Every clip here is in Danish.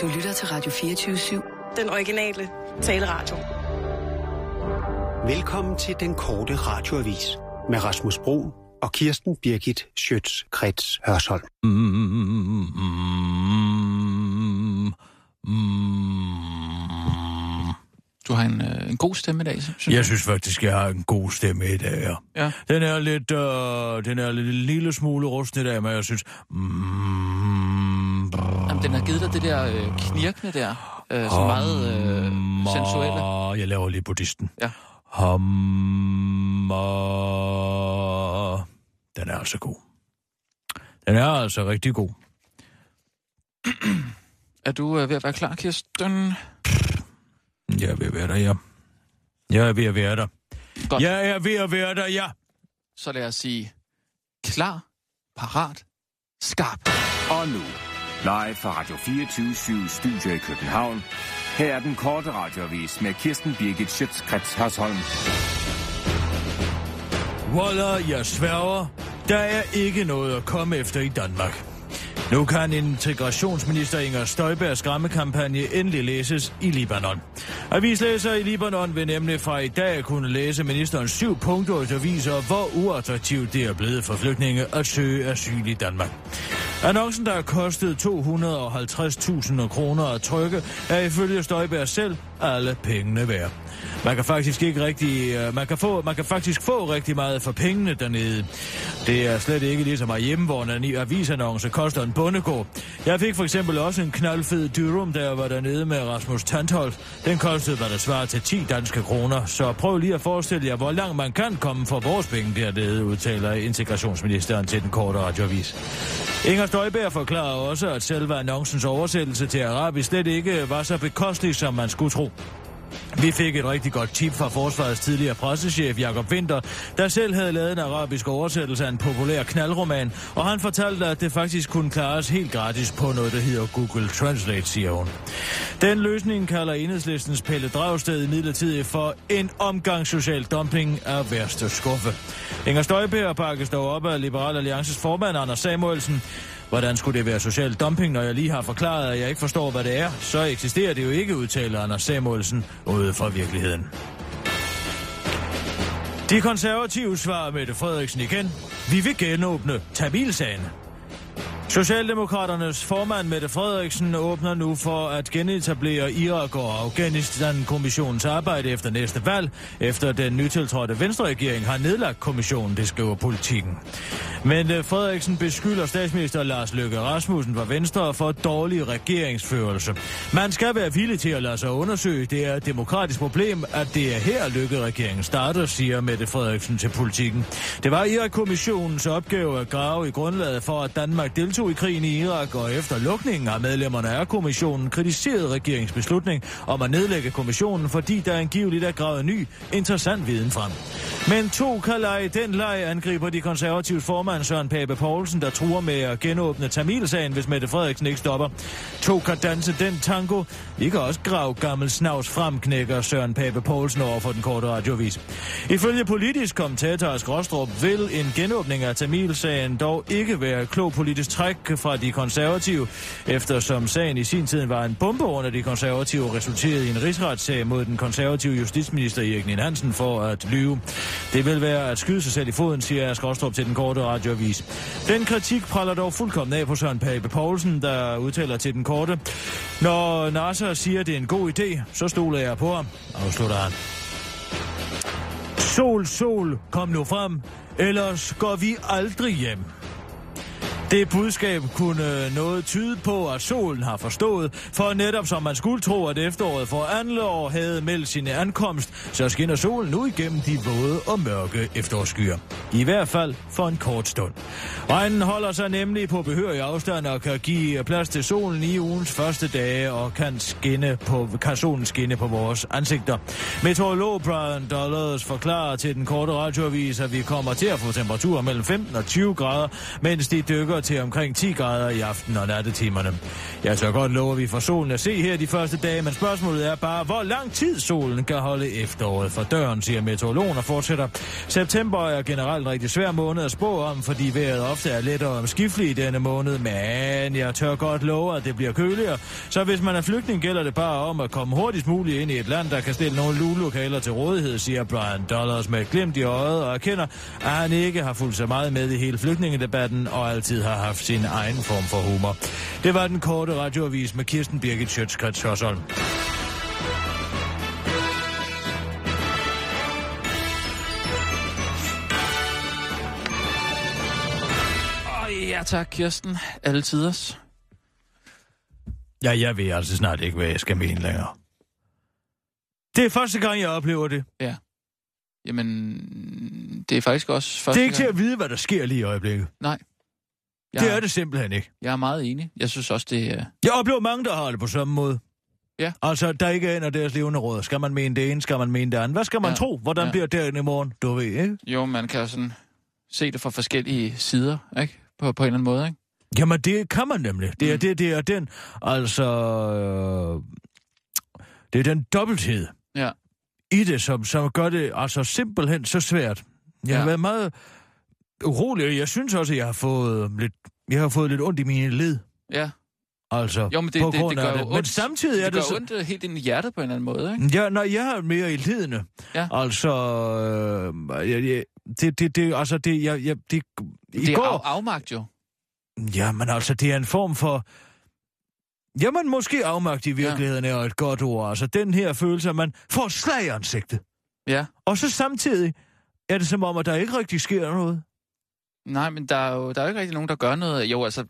Du lytter til Radio 24-7. Den originale taleradio. Velkommen til den korte radioavis med Rasmus Bro og Kirsten Birgit Schøtz-Krets Hørsholm. Mm, mm, mm. Du har en, øh, en god stemme i dag, synes Jeg synes faktisk, jeg har en god stemme i dag, ja. Ja. Den er lidt, øh, den er lidt en lille smule rusten i dag, men jeg synes... Mm, Den har givet dig det der øh, knirkende der, øh, så meget øh, sensuelle. Åh, Jeg laver lige buddhisten. Ja. Hum, den er altså god. Den er altså rigtig god. Er du øh, ved at være klar, Kirsten? Jeg er ved at være der, ja. Jeg er ved at være der. Godt. Jeg er ved at være der, ja. Så lad os sige klar, parat, skarp. Og nu, live fra Radio 24 Studio i København. Her er den korte radiovis med Kirsten Birgit Schøtzgrads Hasholm. Waller, jeg sværger, der er ikke noget at komme efter i Danmark. Nu kan integrationsminister Inger Støjbergs skræmmekampagne endelig læses i Libanon. Avislæser i Libanon vil nemlig fra i dag kunne læse ministerens syv punkter, der viser, hvor uattraktivt det er blevet for flygtninge at søge asyl i Danmark. Annoncen, der har kostet 250.000 kroner at trykke, er ifølge Støjberg selv alle pengene værd. Man kan faktisk ikke rigtig, øh, man kan, få, man kan faktisk få rigtig meget for pengene dernede. Det er slet ikke ligesom herhjemme, hvor en avisannonce koster en bondegård. Jeg fik for eksempel også en knaldfed dyrum, der var dernede med Rasmus Tantholdt. Den kostede, hvad der svarer til 10 danske kroner. Så prøv lige at forestille jer, hvor langt man kan komme for vores penge dernede, udtaler integrationsministeren til den korte radioavis. Inger Støjberg forklarer også, at selve annoncens oversættelse til arabisk slet ikke var så bekostelig, som man skulle tro. Vi fik et rigtig godt tip fra Forsvarets tidligere pressechef Jakob Winter, der selv havde lavet en arabisk oversættelse af en populær knaldroman, og han fortalte, at det faktisk kunne klares helt gratis på noget, der hedder Google Translate, siger hun. Den løsning kalder enhedslistens Pelle Dragsted midlertidigt for en omgang social dumping af værste skuffe. Inger Støjberg pakkes dog op af Liberal Alliances formand Anders Samuelsen, Hvordan skulle det være social dumping, når jeg lige har forklaret, at jeg ikke forstår, hvad det er? Så eksisterer det jo ikke, udtaler Anders Samuelsen ude fra virkeligheden. De konservative svarer Mette Frederiksen igen. Vi vil genåbne Tamilsagen. Socialdemokraternes formand Mette Frederiksen åbner nu for at genetablere Irak og Afghanistan-kommissionens arbejde efter næste valg, efter den nytiltrådte Venstre-regering har nedlagt kommissionen, det skriver politikken. Men øh, Frederiksen beskylder statsminister Lars Løkke Rasmussen fra Venstre for dårlig regeringsførelse. Man skal være villig til at lade sig undersøge. Det er et demokratisk problem, at det er her Løkke-regeringen starter, siger Mette Frederiksen til politikken. Det var Irak-kommissionens opgave at grave i grundlaget for, at Danmark deltog i krigen i Irak, og efter lukningen har medlemmerne af kommissionen kritiseret regeringsbeslutning om at nedlægge kommissionen, fordi der angiveligt er gravet ny, interessant viden frem. Men to kan lege den leg, angriber de konservative formand Søren Pape Poulsen, der truer med at genåbne Tamilsagen, hvis Mette Frederiksen ikke stopper. To kan danse den tango. Vi kan også grave gammel snavs frem, knækker Søren Pape Poulsen over for den korte radiovis. Ifølge politisk kommentator Skråstrup vil en genåbning af Tamilsagen dog ikke være klog politisk træk fra de konservative, eftersom sagen i sin tid var en bombe under de konservative resulterede i en rigsretssag mod den konservative justitsminister Erik Nien Hansen for at lyve. Det vil være at skyde sig selv i foden, siger Ask Rostrup til den korte radioavis. Den kritik praller dog fuldkommen af på Søren Pape Poulsen, der udtaler til den korte. Når Nasser siger, at det er en god idé, så stoler jeg på ham, afslutter han. Sol, sol, kom nu frem, ellers går vi aldrig hjem. Det budskab kunne øh, noget tyde på, at solen har forstået, for netop som man skulle tro, at efteråret for anden år havde meldt sin ankomst, så skinner solen nu igennem de våde og mørke efterårsskyer. I hvert fald for en kort stund. Regnen holder sig nemlig på behørig afstand og kan give plads til solen i ugens første dage og kan, skinne på, kan solen skinne på vores ansigter. Meteorolog Brian Dollars forklarer til den korte radioavis, at vi kommer til at få temperaturer mellem 15 og 20 grader, mens de dykker varmere til omkring 10 grader i aften og nattetimerne. Jeg tør godt love, at vi får solen at se her de første dage, men spørgsmålet er bare, hvor lang tid solen kan holde efteråret for døren, siger meteorologen og fortsætter. September er generelt en rigtig svær måned at spå om, fordi vejret ofte er lettere omskifteligt i denne måned, men jeg tør godt love, at det bliver køligere. Så hvis man er flygtning, gælder det bare om at komme hurtigst muligt ind i et land, der kan stille nogle lulokaler til rådighed, siger Brian Dollars med et glimt i øjet og erkender, at han ikke har fulgt så meget med i hele flygtningedebatten og altid har haft sin egen form for humor. Det var den korte radioavis med Kirsten Birgit Schøtzgrads Hørsholm. Ja tak, Kirsten. Alle tiders. Ja, jeg ved altså snart ikke, hvad jeg skal mene længere. Det er første gang, jeg oplever det. Ja. Jamen, det er faktisk også første Det er ikke til gang. at vide, hvad der sker lige i øjeblikket. Nej. Jeg, Det er det simpelthen ikke. Jeg er meget enig. Jeg synes også, det er... Jeg oplever mange, der har det på samme måde. Ja. Altså, der ikke er en af deres levende råd. Skal man mene det ene, skal man mene det andet? Hvad skal man Ja. tro? Hvordan Ja. bliver dagen i morgen? Du ved, ikke? Jo, man kan sådan se det fra forskellige sider, ikke? På, på en eller anden måde, ikke? Jamen, det kan man nemlig. Det er Mm. det, det er den, altså... Øh, det er den dobbelthed Ja. i det, som, som gør det altså simpelthen så svært. Jeg har Ja. været meget urolig, og jeg synes også, at jeg har fået lidt, jeg har fået lidt ondt i mine led. Ja. Altså, Jo, men det, på det, grund det gør af det. ondt. Men samtidig er det det, gør så... ondt øh, helt ind i hjertet på en eller anden måde, ikke? Ja, når jeg har mere i lidende. Ja. Altså, øh, jeg, jeg, det, det, det, altså, det, jeg, jeg, det, i Det er går... af, afmagt jo. Ja, men altså, det er en form for... Jamen, måske afmagt i virkeligheden er et godt ord. Altså, den her følelse, at man får slag i ansigtet. Ja. Og så samtidig er det som om, at der ikke rigtig sker noget. Nej, men der er jo der er jo ikke rigtig nogen, der gør noget. Jo, altså,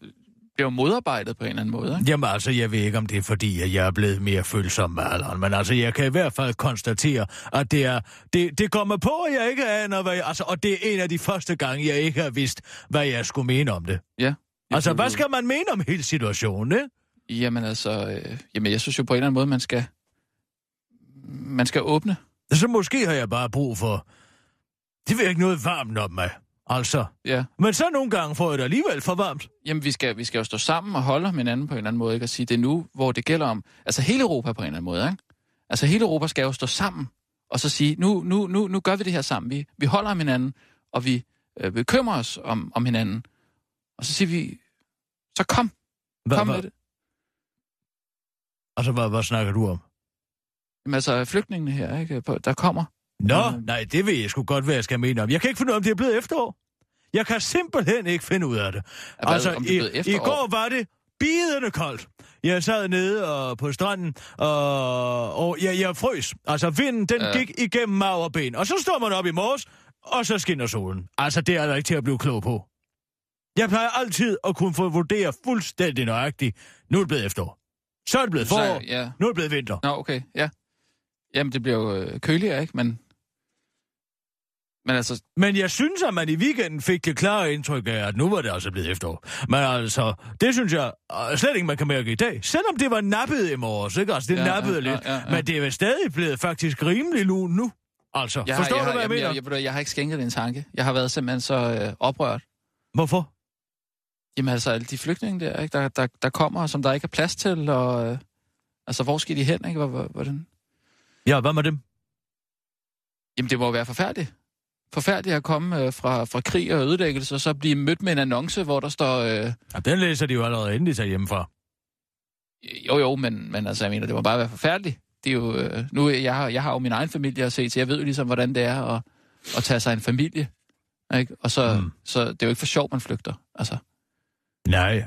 bliver modarbejdet på en eller anden måde, ikke? Jamen altså, jeg ved ikke, om det er fordi, at jeg er blevet mere følsom med alderen, men altså, jeg kan i hvert fald konstatere, at det er, det, det kommer på, at jeg ikke aner, hvad jeg, altså, og det er en af de første gange, jeg ikke har vidst, hvad jeg skulle mene om det. Ja. Altså, hvad skal man mene om hele situationen, ikke? Jamen altså, øh, jamen jeg synes jo på en eller anden måde, man skal, man skal åbne. Så måske har jeg bare brug for, det vil ikke noget varmt om mig, altså. Ja. Men så nogle gange får jeg det alligevel for varmt. Jamen vi skal, vi skal jo stå sammen og holde om hinanden på en eller anden måde, ikke? Og sige, det er nu, hvor det gælder om, altså hele Europa på en eller anden måde, ikke? Altså hele Europa skal jo stå sammen, og så sige, nu, nu, nu, nu gør vi det her sammen. Vi, vi holder om hinanden, og vi øh, bekymrer os om, om hinanden. Og så siger vi, så kom, Hvad, kom hvad, med det. altså, hvad, hvad snakker du om? Jamen altså flygtningene her, ikke? Der kommer. Nå, Mm. nej, det ved jeg sgu godt, hvad jeg skal mene om. Jeg kan ikke finde ud af, om det er blevet efterår. Jeg kan simpelthen ikke finde ud af det. Hvad, altså, det i, i går var det bidende koldt. Jeg sad nede og, på stranden, og, og jeg, jeg frøs. Altså, vinden, den Ja. ja. gik igennem mag og ben. Og så står man op i morges, og så skinner solen. Altså, det er der ikke til at blive klog på. Jeg plejer altid at kunne få vurdere fuldstændig nøjagtigt. Nu er det blevet efterår. Så er det blevet forår. Så, ja. Nu er det blevet vinter. Nå, okay, ja. Jamen, det bliver jo øh, køligere, ikke? Men, men altså, Men jeg synes, at man i weekenden fik det klare indtryk af, at nu var det altså blevet efterår. Men altså, det synes jeg øh, slet ikke, man kan mærke i dag. Selvom det var nappet i morges, ikke? Altså, det Ja, ja, ja, nappede ja, lidt. ja, ja. Men det er stadig blevet faktisk rimelig lun nu. Altså, jeg, forstår har, du, jeg, hvad jeg, jamen, mener? jeg, jeg, jeg, jeg har ikke skænket en tanke. Jeg har været simpelthen så øh, oprørt. Hvorfor? Jamen altså, alle de flygtninge der, ikke? Der, der, der kommer, som der ikke er plads til, og... Øh, altså, hvor skal de hen, ikke? Hvor- hvor- Hvordan? Ja, hvad med dem? Jamen, det må jo være forfærdeligt. Forfærdeligt at komme øh, fra, fra krig og ødelæggelse, og så blive mødt med en annonce, hvor der står... Øh, Ja, den læser de jo allerede, inden de tager hjemmefra. jo, jo, men, men altså, jeg mener, det må bare være forfærdeligt. Det er jo... Øh, nu, jeg har, jeg har jo min egen familie at se til. Jeg ved jo ligesom, hvordan det er at, at tage sig en familie. Ikke? Og så, mm. Så det er jo ikke for sjov, man flygter. Altså, Nej.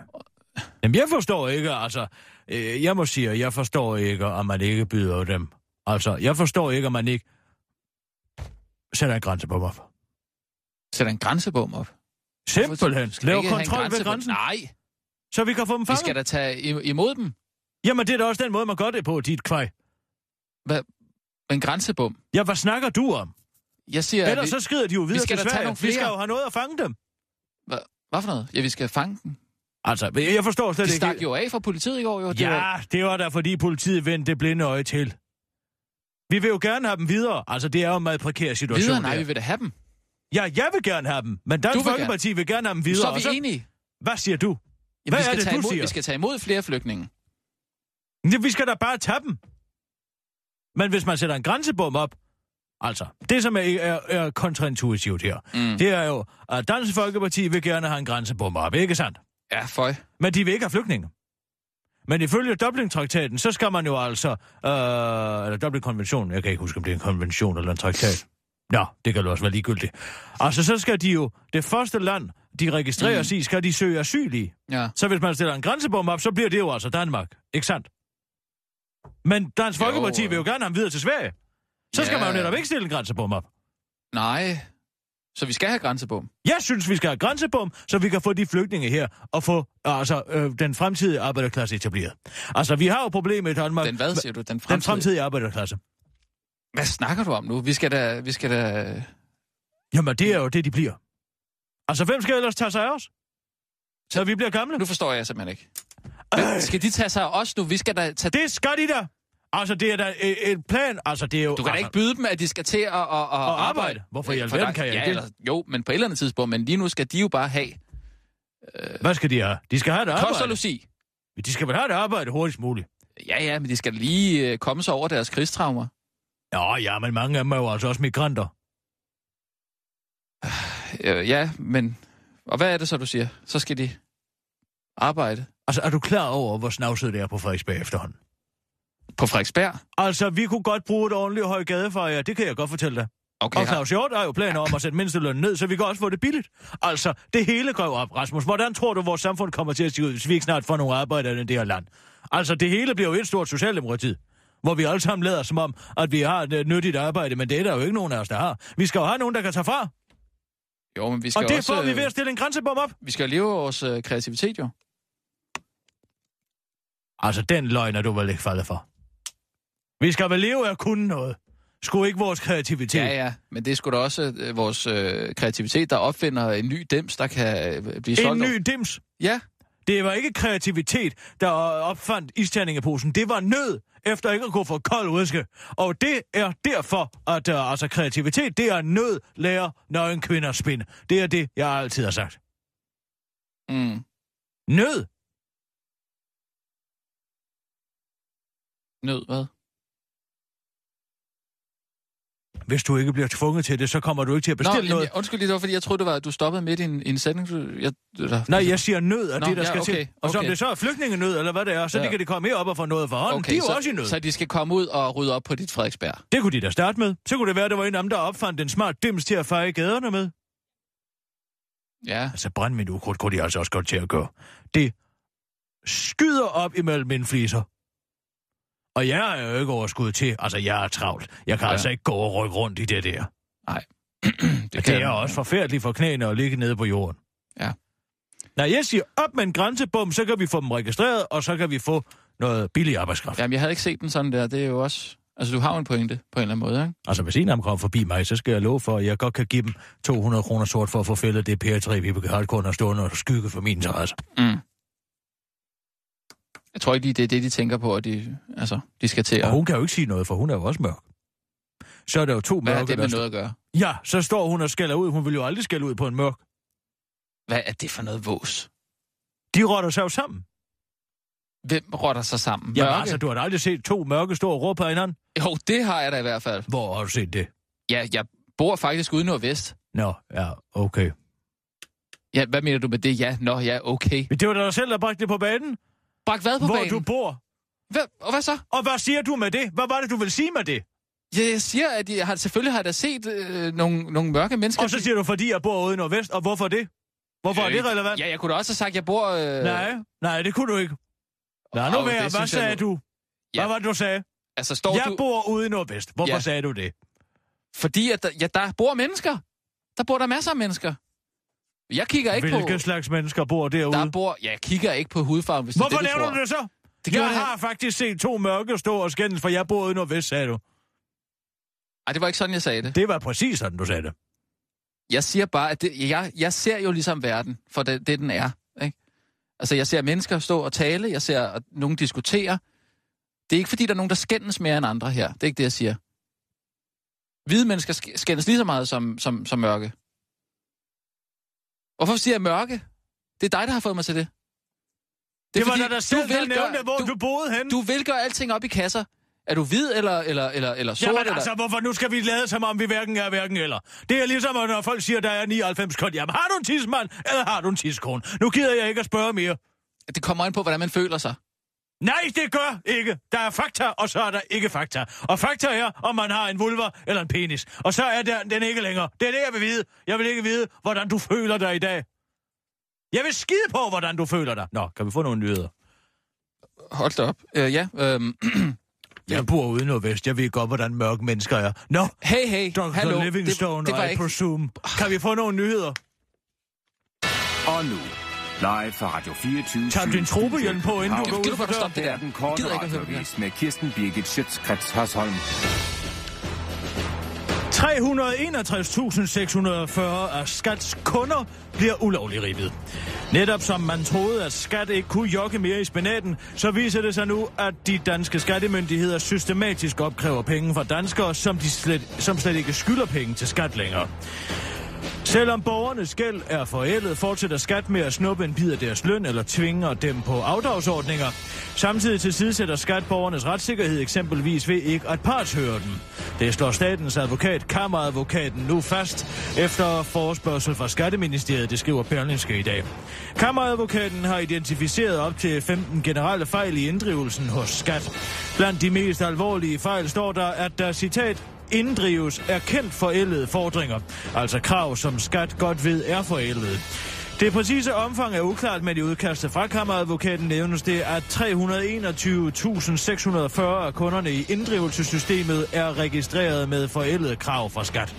Jamen, jeg forstår ikke, altså... Øh, jeg må sige, at jeg forstår ikke, at man ikke byder dem. Altså, jeg forstår ikke, at man ikke sætter en grænse på mig. sætter en grænsebom op. Simpelthen. Vi Lav kontrol ved grænsebom? grænsen, Nej, så vi kan få dem vi fanget. skal da tage imod dem. Jamen, det er da også den måde, man gør det på, dit kvej. En grænsebom. Ja, hvad snakker du om? Jeg siger, Ellers vi, så skrider de jo videre skal til da tage Sverige. nogle Vi skal flere. jo have noget at fange dem. hvad for noget? Ja, vi skal fange dem. Altså, jeg forstår slet De ikke... stak jo af fra politiet i går, jo. Det var, Ja, det var da, fordi politiet vendte det blinde øje til. Vi vil jo gerne have dem videre. Altså, det er jo en meget prekær situation. videre, nej, der. vi vil da have dem. Ja, jeg vil gerne have dem, men Dansk vil Folkeparti vil gerne have dem videre. Så er vi så... enige. Hvad siger du? Jamen, Hvad vi er skal det, tage du imod, siger? Vi skal tage imod flere flygtninge. Ja, vi skal da bare tage dem. Men hvis man sætter en grænsebom op, altså, det som er, er, er kontraintuitivt her, mm. det er jo, at Dansk Folkeparti vil gerne have en grænsebom op, ikke sandt? Ja, føj. Men de vil ikke have flygtninge. Men ifølge Dublin-traktaten, så skal man jo altså... Øh, eller Dublin-konventionen, jeg kan ikke huske, om det er en konvention eller en traktat. Ja, det kan jo også være ligegyldigt. Altså, så skal de jo... Det første land, de registreres mm. i, skal de søge asyl i. Ja. Så hvis man stiller en grænsebom op, så bliver det jo altså Danmark. Ikke sandt? Men Dansk Folkeparti jo. vil jo gerne have ham videre til Sverige. Så skal Ja. man jo netop ikke stille en grænsebom op. Nej. Så vi skal have grænsebom. Jeg synes, vi skal have grænsebom, så vi kan få de flygtninge her og få altså, øh, den fremtidige arbejderklasse etableret. Altså, vi har jo problemer i Danmark. Den hvad, siger du? Den Den fremtidige? fremtidige arbejderklasse. Hvad snakker du om nu? Vi skal da... Vi skal da... Jamen, det er jo det, de bliver. Altså, hvem skal ellers tage sig af os? Så vi bliver gamle? Nu forstår jeg simpelthen ikke. Hvad, skal de tage sig af os nu? Vi skal da tage... Det skal de da! Altså, det er da et, et plan. Altså, det er jo... Du kan da altså, ikke byde dem, at de skal til at, at, at, at arbejde. Hvorfor i alverden der- kan jeg ja, ikke? Eller, jo, men på et eller andet tidspunkt. Men lige nu skal de jo bare have Hvad skal de have? De skal have et kost og arbejde. logi. De skal vel have et arbejde hurtigst muligt. Ja, ja, men de skal lige øh, komme sig over deres krigstraumer. Ja, ja, men mange af dem er jo altså også migranter. Øh, ja, men... Og hvad er det så, du siger? Så skal de arbejde Altså, er du klar over, hvor snavset det er på Frederiksberg efterhånden? På Frederiksberg? Altså, vi kunne godt bruge et ordentligt højt gadefejr, det kan jeg godt fortælle dig. Okay, Og Claus Hjort har jo planer om at sætte mindstelønnen ned, så vi kan også få det billigt. Altså, det hele går op, Rasmus. Hvordan tror du, vores samfund kommer til at se ud, hvis vi ikke snart får nogle arbejdere i det her land? Altså, det hele bliver jo et stort socialdemokrati, hvor vi alle sammen lader som om, at vi har et øh, nyttigt arbejde, men det er der jo ikke nogen af os, der har. Vi skal jo have nogen, der kan tage fra, Jo, men vi skal og det også... får vi øh, ved at stille en grænsebom op. Vi skal leve vores øh, kreativitet, jo. Altså, den løgn er du vel ikke faldet for. Vi skal vel leve af at kunne noget. Skulle ikke vores kreativitet. Ja, ja, men det er sgu da også øh, vores øh, kreativitet, der opfinder en ny dims, der kan øh, blive En solgt. ny dims. Ja, Det var ikke kreativitet, der opfandt isterningeposen. Det var nød efter ikke at kunne få kold udske. Og det er derfor, at uh, altså, kreativitet, det er nød, lærer nøgen kvinder spinde. Det er det, jeg altid har sagt. mm. Nød. nød, hvad? Hvis du ikke bliver tvunget til det, så kommer du ikke til at Nå, bestille jamen, noget. jeg- undskyld lige, det var, fordi jeg troede, det var, at du stoppede midt i en, en sætning. Jeg, eller, Nej, jeg siger nød af Nå, det, der ja, skal okay, til. Og så om okay. det så er flygtningenød, eller hvad det er, så Ja. ja. kan de komme herop og få noget for hånden. Okay, de er jo så, også i nød. Så de skal komme ud og rydde op på dit Frederiksberg. Det kunne de da starte med. Så kunne det være, at der var en af dem, der opfandt en smart dims til at feje gaderne med. Ja, Altså brændvind ukrudt kunne de altså også godt til at gøre. Det skyder op imellem mine fliser. Og jeg er jo ikke overskud til, altså jeg er travlt. Jeg kan Ja. altså ikke gå og rykke rundt i det der. det, Det, det er også forfærdeligt for knæene at ligge nede på jorden. Ja. Når jeg siger op med en grænsebom, så kan vi få dem registreret, og så kan vi få noget billig arbejdskraft. Ja. Jamen, jeg havde ikke set den sådan der. Det er jo også... Altså, du har jo en pointe på en eller anden måde, ikke? Altså hvis en af dem kommer forbi mig, så skal jeg love for, at jeg godt kan give dem 200 kroner sort for at få fældet det pæretræ, vi har kun at stående og skygge for min interesse. Mm. Jeg tror ikke lige, det er det, de tænker på, at de, altså, de skal til at... Og hun kan jo ikke sige noget, for hun er jo også mørk. Så er der jo to Hvad mørke, har det med der noget at gøre? Ja, så står hun og skælder ud. Hun vil jo aldrig skælde ud på en mørk. Hvad er det for noget vås? De rotter sig jo sammen. Hvem rotter sig sammen? Jamen Mørke? altså, du har da aldrig set to mørke stå og råbe på hinanden. Jo, det har jeg da i hvert fald. Hvor har du set det? Ja, jeg bor faktisk ude Nordvest. Nå, ja, okay. Ja, hvad mener du med det? Ja, nå, ja, okay. Men det var da dig selv, der bragte det på banen. Brak hvad på hvor banen? du bor. Hvad, og hvad så? Og hvad siger du med det? Hvad var det, du vil sige med det? Ja, jeg siger, at jeg har, selvfølgelig har da set øh, nogle, nogle mørke mennesker. Og så siger du, fordi jeg bor ude i Nordvest. Og hvorfor det? Hvorfor er det relevant? Ja, jeg kunne da også have sagt, at jeg bor... Øh, Nej, nej, det kunne du ikke. Lad nu det Hvad jeg sagde nu- du? Ja. Hvad var det, du sagde? Altså, står Jeg du... bor ude i Nordvest. Hvorfor Ja. sagde du det? Fordi at der, ja, der bor mennesker. Der bor der masser af mennesker. Jeg kigger ikke Hvilke på... slags mennesker bor derude? Der bor... Ja, jeg kigger ikke på hudfarven, hvis Hvorfor det er det, laver tror. du det så? Det jeg det- har faktisk set to mørke stå og skændes, for jeg bor i Nordvest, sagde du. Ej, det var ikke sådan, jeg sagde det. Det var præcis sådan, du sagde det. Jeg siger bare, at det, jeg, jeg ser jo ligesom verden for det, det den er. Ikke? Altså, jeg ser mennesker stå og tale, jeg ser at nogen diskutere. Det er ikke, fordi der er nogen, der skændes mere end andre her. Det er ikke det, jeg siger. Hvide mennesker sk- skændes lige så meget som, som, som mørke. Hvorfor siger jeg mørke? Det er dig, der har fået mig til det. Det, det var fordi, da dig selv, du vil der nævnte, hvor du, du, boede hen. du vil gøre alting op i kasser. Er du hvid eller, eller, eller, eller sort? Jamen eller? altså, hvorfor nu skal vi lade som om vi hverken er hverken eller? Det er ligesom, når folk siger, der er 99 kun. Jamen, har du en tidsmand, eller har du en tidskone? Nu gider jeg ikke at spørge mere. Det kommer an på, hvordan man føler sig. Nej, det gør ikke. Der er fakta, og så er der ikke fakta. Og fakta er, om man har en vulva eller en penis. Og så er der, den ikke længere. Det er det, jeg vil vide. Jeg vil ikke vide, hvordan du føler dig i dag. Jeg vil skide på, hvordan du føler dig. Nå, kan vi få nogle nyheder? Hold da op. Uh, ja, øhm, Jeg bor ude i Nordvest. Jeg ved godt, hvordan mørke mennesker er. Nå, hey, hey, Dr. hallo. Livingstone, det, det var I ikke... presume. Kan vi få nogle nyheder? Og nu, live fra Radio 24 Tag din trobehjelm på, inden du går Gider ud du for stoppe det er den korte radiovis med Kirsten Birgit Schøtzgrads Hasholm. 361.640 af Skats kunder bliver ulovligt ribbet. Netop som man troede, at Skat ikke kunne jokke mere i spinaten, så viser det sig nu, at de danske skattemyndigheder systematisk opkræver penge fra danskere, som, de slet, som slet ikke skylder penge til skat længere. Selvom borgernes gæld er forældet, fortsætter skat med at snuppe en bid af deres løn eller tvinger dem på afdragsordninger. Samtidig tilsidesætter skat borgernes retssikkerhed eksempelvis ved ikke at partshøre dem. Det slår statens advokat, kammeradvokaten, nu fast efter forespørgsel fra Skatteministeriet, det skriver Berlingske i dag. Kammeradvokaten har identificeret op til 15 generelle fejl i inddrivelsen hos skat. Blandt de mest alvorlige fejl står der, at der citat inddrives er kendt forældede fordringer, altså krav, som skat godt ved er forældede. Det præcise omfang er uklart, men i udkastet fra kammeradvokaten nævnes det, at 321.640 af kunderne i inddrivelsessystemet er registreret med forældede krav fra skat.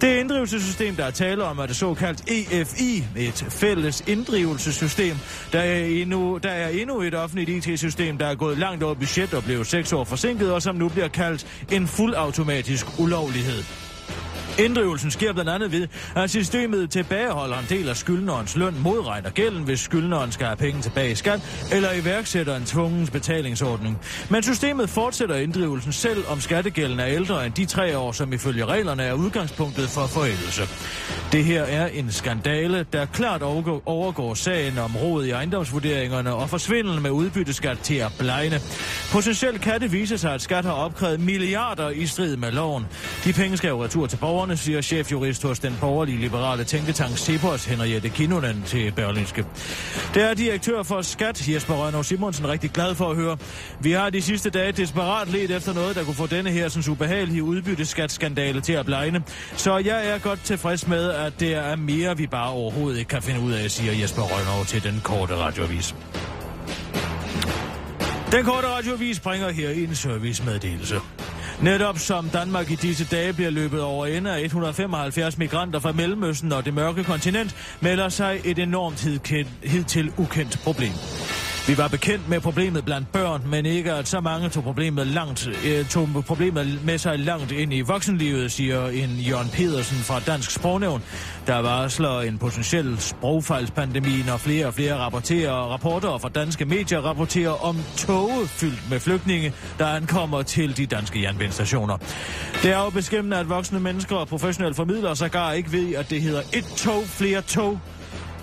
Det inddrivelsessystem, der er tale om, er det såkaldt EFI, et fælles inddrivelsessystem. Der er endnu, der er endnu et offentligt IT-system, der er gået langt over budget og blev seks år forsinket, og som nu bliver kaldt en fuldautomatisk ulovlighed. Inddrivelsen sker blandt andet ved, at systemet tilbageholder en del af skyldnerens løn, modregner gælden, hvis skyldneren skal have penge tilbage i skat, eller iværksætter en tvungens betalingsordning. Men systemet fortsætter inddrivelsen selv, om skattegælden er ældre end de tre år, som ifølge reglerne er udgangspunktet for forældelse. Det her er en skandale, der klart overgår, sagen om råd i ejendomsvurderingerne og forsvindel med udbytteskat til at blegne. Potentielt kan det vise sig, at skat har opkrævet milliarder i strid med loven. De penge skal jo retur til borgerne, siger chefjurist hos den borgerlige liberale tænketank Cepos, Henriette Kinnunen til Berlinske. Der er direktør for Skat, Jesper Rønner Simonsen, rigtig glad for at høre. Vi har de sidste dage desperat let efter noget, der kunne få denne her sådan ubehagelige udbytteskatskandale til at blegne. Så jeg er godt tilfreds med, at det er mere, vi bare overhovedet ikke kan finde ud af, siger Jesper Rønner til den korte radioavis. Den korte radiovis bringer her en servicemeddelelse. Netop som Danmark i disse dage bliver løbet over ende af 175 migranter fra Mellemøsten og det mørke kontinent, melder sig et enormt hidtil ukendt problem. Vi var bekendt med problemet blandt børn, men ikke at så mange tog problemet, langt, øh, tog problemet med sig langt ind i voksenlivet, siger en Jørgen Pedersen fra Dansk Sprognævn, der varsler en potentiel sprogfejlspandemi, når flere og flere rapporterer, rapporter fra danske medier rapporterer om toge fyldt med flygtninge, der ankommer til de danske jernbanestationer. Det er jo beskæmmende, at voksne mennesker og professionelle formidlere sågar ikke ved, at det hedder et tog, flere tog,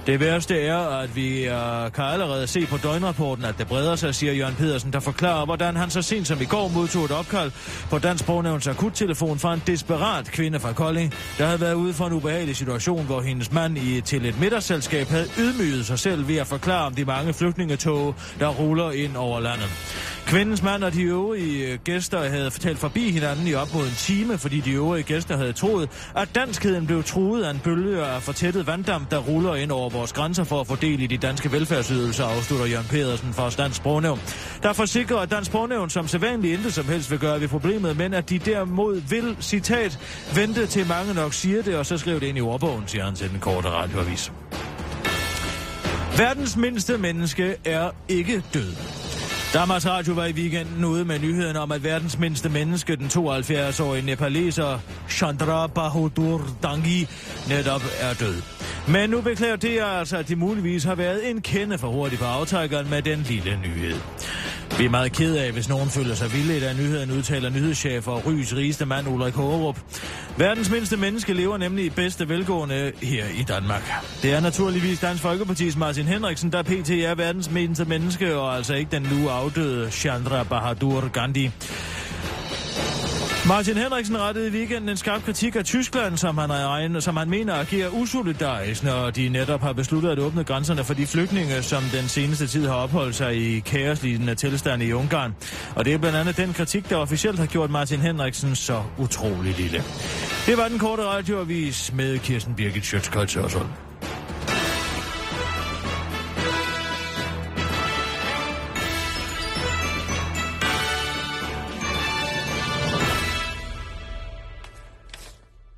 det værste er, at vi uh, kan allerede se på døgnrapporten, at det breder sig, siger Jørgen Pedersen, der forklarer, hvordan han så sent som i går modtog et opkald på Dansk Sprognævns akuttelefon fra en desperat kvinde fra Kolding, der havde været ude for en ubehagelig situation, hvor hendes mand i, til et middagsselskab havde ydmyget sig selv ved at forklare om de mange flygtningetog, der ruller ind over landet. Kvindens mand og de øvrige øh, gæster havde fortalt forbi hinanden i op mod en time, fordi de øvrige gæster havde troet, at danskheden blev truet af en bølge af fortættet vanddamp, der ruller ind over vores grænser for at få del i de danske velfærdsydelser, afslutter Jørgen Pedersen fra Dansk Sprognævn. Der forsikrer, at Dansk Sprognævn som sædvanligt intet som helst vil gøre ved problemet, men at de derimod vil, citat, vente til mange nok siger det, og så skriver det ind i ordbogen, siger han til den korte radioavis. Verdens mindste menneske er ikke død. Danmarks Radio var i weekenden ude med nyheden om, at verdens mindste menneske, den 72-årige nepaleser Chandra Bahadur Dangi, netop er død. Men nu beklager det altså, at de muligvis har været en kende for hurtigt på aftrækkeren med den lille nyhed. Vi er meget ked af, hvis nogen føler sig vilde, da nyheden udtaler nyhedschef og Rys rigeste mand Ulrik Hårup. Verdens mindste menneske lever nemlig i bedste velgående her i Danmark. Det er naturligvis Dansk Folkepartis Martin Henriksen, der pt. er verdens mindste menneske, og altså ikke den nu afdøde Chandra Bahadur Gandhi. Martin Henriksen rettede i weekenden en skarp kritik af Tyskland, som han, regnet, som han mener agerer usolidarisk, når de netop har besluttet at åbne grænserne for de flygtninge, som den seneste tid har opholdt sig i kaoslignende tilstand i Ungarn. Og det er blandt andet den kritik, der officielt har gjort Martin Henriksen så utrolig lille. Det var den korte radioavis med Kirsten Birgit Schøtzkoldt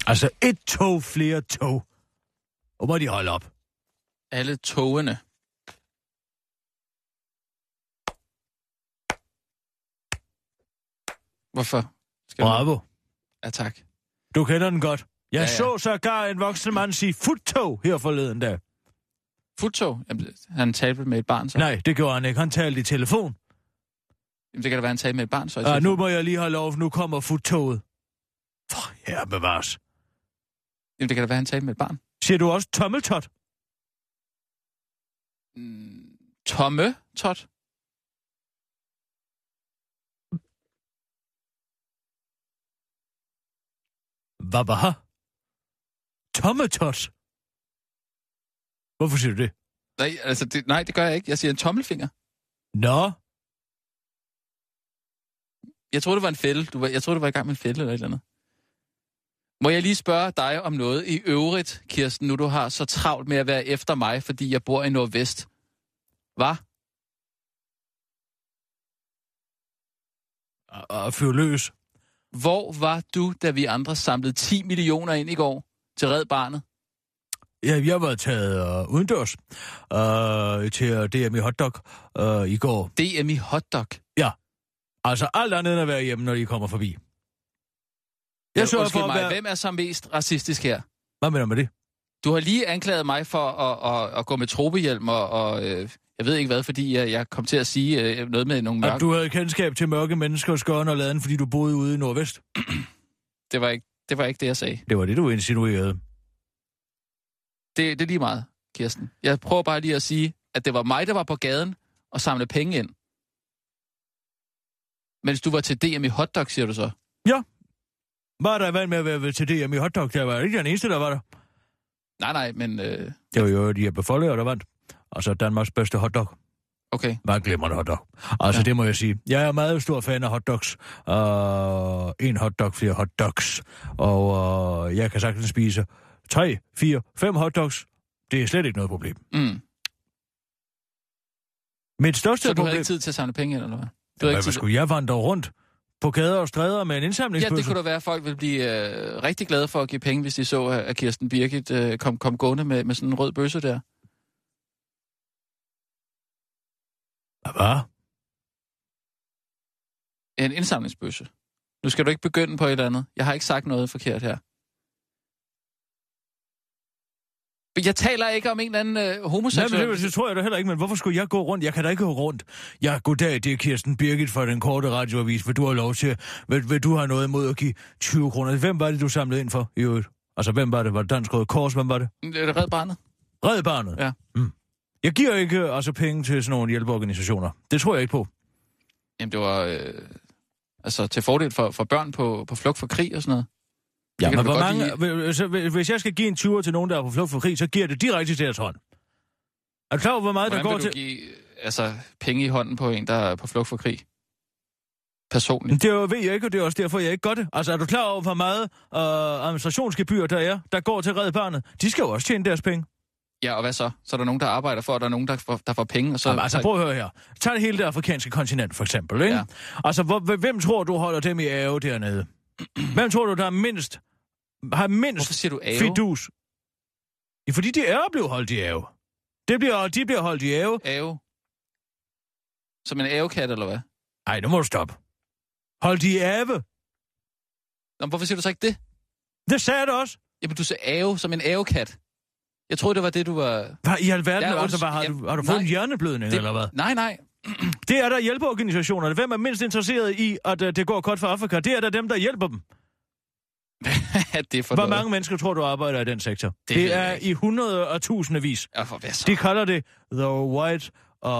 Altså et tog flere tog. Og må de holde op. Alle togene. Hvorfor? Skal Bravo. Du... Ja, tak. Du kender den godt. Jeg ja, Ja, så sågar en voksen mand sige futtog her forleden dag. Futtog? Jamen, han talte med et barn, så? Nej, det gjorde han ikke. Han talte i telefon. Jamen, det kan da være, han talte med et barn, så. Ja, nu telefon. må jeg lige holde lov, nu kommer futtoget. For her bevares. Jamen, det kan da være, han talte med et barn. Siger du også tommeltot? Mm, Tomme tot? Hvad var Tommetot? Hvorfor siger du det? Nej, altså, det, nej, det gør jeg ikke. Jeg siger en tommelfinger. Nå, Jeg troede, det var en fælde. Du var, jeg troede, du var i gang med en fælde eller et eller andet. Må jeg lige spørge dig om noget i øvrigt, Kirsten, nu du har så travlt med at være efter mig, fordi jeg bor i Nordvest? Hvad? og, fyr løs. Hvor var du, da vi andre samlede 10 millioner ind i går til Red Barnet? Ja, jeg var taget uh, udendørs uh, til DM i hotdog uh, i går. DM i hotdog. Altså alt andet end at være hjemme, når de kommer forbi. Jeg sørger for at mig, være... hvem er så mest racistisk her? Hvad mener du med det? Du har lige anklaget mig for at, at, at gå med tropehjelm og, og øh, jeg ved ikke hvad, fordi jeg, jeg kom til at sige øh, noget med nogle mørke... At du havde kendskab til mørke mennesker, skøren og laden, fordi du boede ude i Nordvest. Det, var ikke, det var ikke det, jeg sagde. Det var det, du insinuerede. Det, det er lige meget, Kirsten. Jeg prøver bare lige at sige, at det var mig, der var på gaden og samlede penge ind. Mens du var til DM i hotdog, siger du så. Var der vand med at være til DM i hotdog? Der var ikke den eneste, der var der. Nej, nej, men øh, Det var jo de her befolkninger, der vandt. Og så Danmarks bedste hotdog. okay. Var glemrende hotdog. Altså, ja. Det må jeg sige. Jeg er meget stor fan af hotdogs. Uh, en hotdog, flere hotdogs. Og uh, jeg kan sagtens spise tre, fire, fem hotdogs. Det er slet ikke noget problem. Mm. Mit største Så du havde problem... ikke tid til at samle penge eller hvad? Du havde hvad ikke tid... skulle jeg vandre rundt på gader og stræder med en Ja, indsamlingsbøsse? det kunne da være, at folk ville blive øh, rigtig glade for at give penge, hvis de så, at at Kirsten Birgit øh, kom, kom gående med, med sådan en rød bøsse der. Hvad? En indsamlingsbøsse. Nu skal du ikke begynde på et eller andet. Jeg har ikke sagt noget forkert her. Jeg taler ikke om en eller anden øh, Nej, homoseksuel... men det, det tror jeg da heller ikke, men hvorfor skulle jeg gå rundt? Jeg kan da ikke gå rundt. Ja, goddag, det er Kirsten Birgit fra den korte radioavis. Vil du have lov til, vil, vil du have noget imod at give 20 kroner? Hvem var det, du samlede ind for i øvrigt? Altså, hvem var det? Var det Dansk Røde Kors? Hvem var det? Er det Red Barnet? Red Barnet? Ja. Mm. Jeg giver ikke altså penge til sådan nogle hjælpeorganisationer. Det tror jeg ikke på. Jamen, det var øh, altså til fordel for, for børn på, på flugt for krig og sådan noget. Ja, men hvor mange, lide. så, hvis jeg skal give en 20'er til nogen, der er på flugt for krig, så giver det direkte til jeres hånd. Er du klar over, hvor meget Hvordan der går til... give altså, penge i hånden på en, der er på flugt for krig? Personligt. Det jo- ved jeg ikke, og det er også derfor, jeg ikke gør det. Altså, er du klar over, hvor meget øh, administrationsgebyr der er, der går til Red Barnet? De skal jo også tjene deres penge. Ja, og hvad så? Så er der nogen, der arbejder for, og der er nogen, der får, der får penge, og så... Jamen, altså, prøv at høre her. Tag hele det afrikanske kontinent, for eksempel, ikke? Ja. Altså, hvor, hvem tror du holder dem i ave dernede? hvem tror du, der er mindst, har mindst Hvorfor siger du ave? fidus? Ja, fordi de er blevet holdt i ave. Det bliver, de bliver holdt i ave. Ave? Som en avekat, eller hvad? Ej, nu må du stoppe. Holdt i ave. Nå, hvorfor siger du så ikke det? Det sagde da også. Jamen, du sagde ave som en avekat. Jeg troede, det var det, du var... Hvad i alverden? Ja, altså, har, ja, du, har du fået nej. en hjerneblødning, Det- eller hvad? Nej, nej. Det er der hjælpeorganisationerne. Hvem er mindst interesseret i, at uh, det går godt for Afrika? Det er der dem, der hjælper dem. det er for Hvor noget. mange mennesker tror du arbejder i den sektor? Det, det er i hundrede og tusindvis. Ja, for hvad så? De kalder det The White... Uh,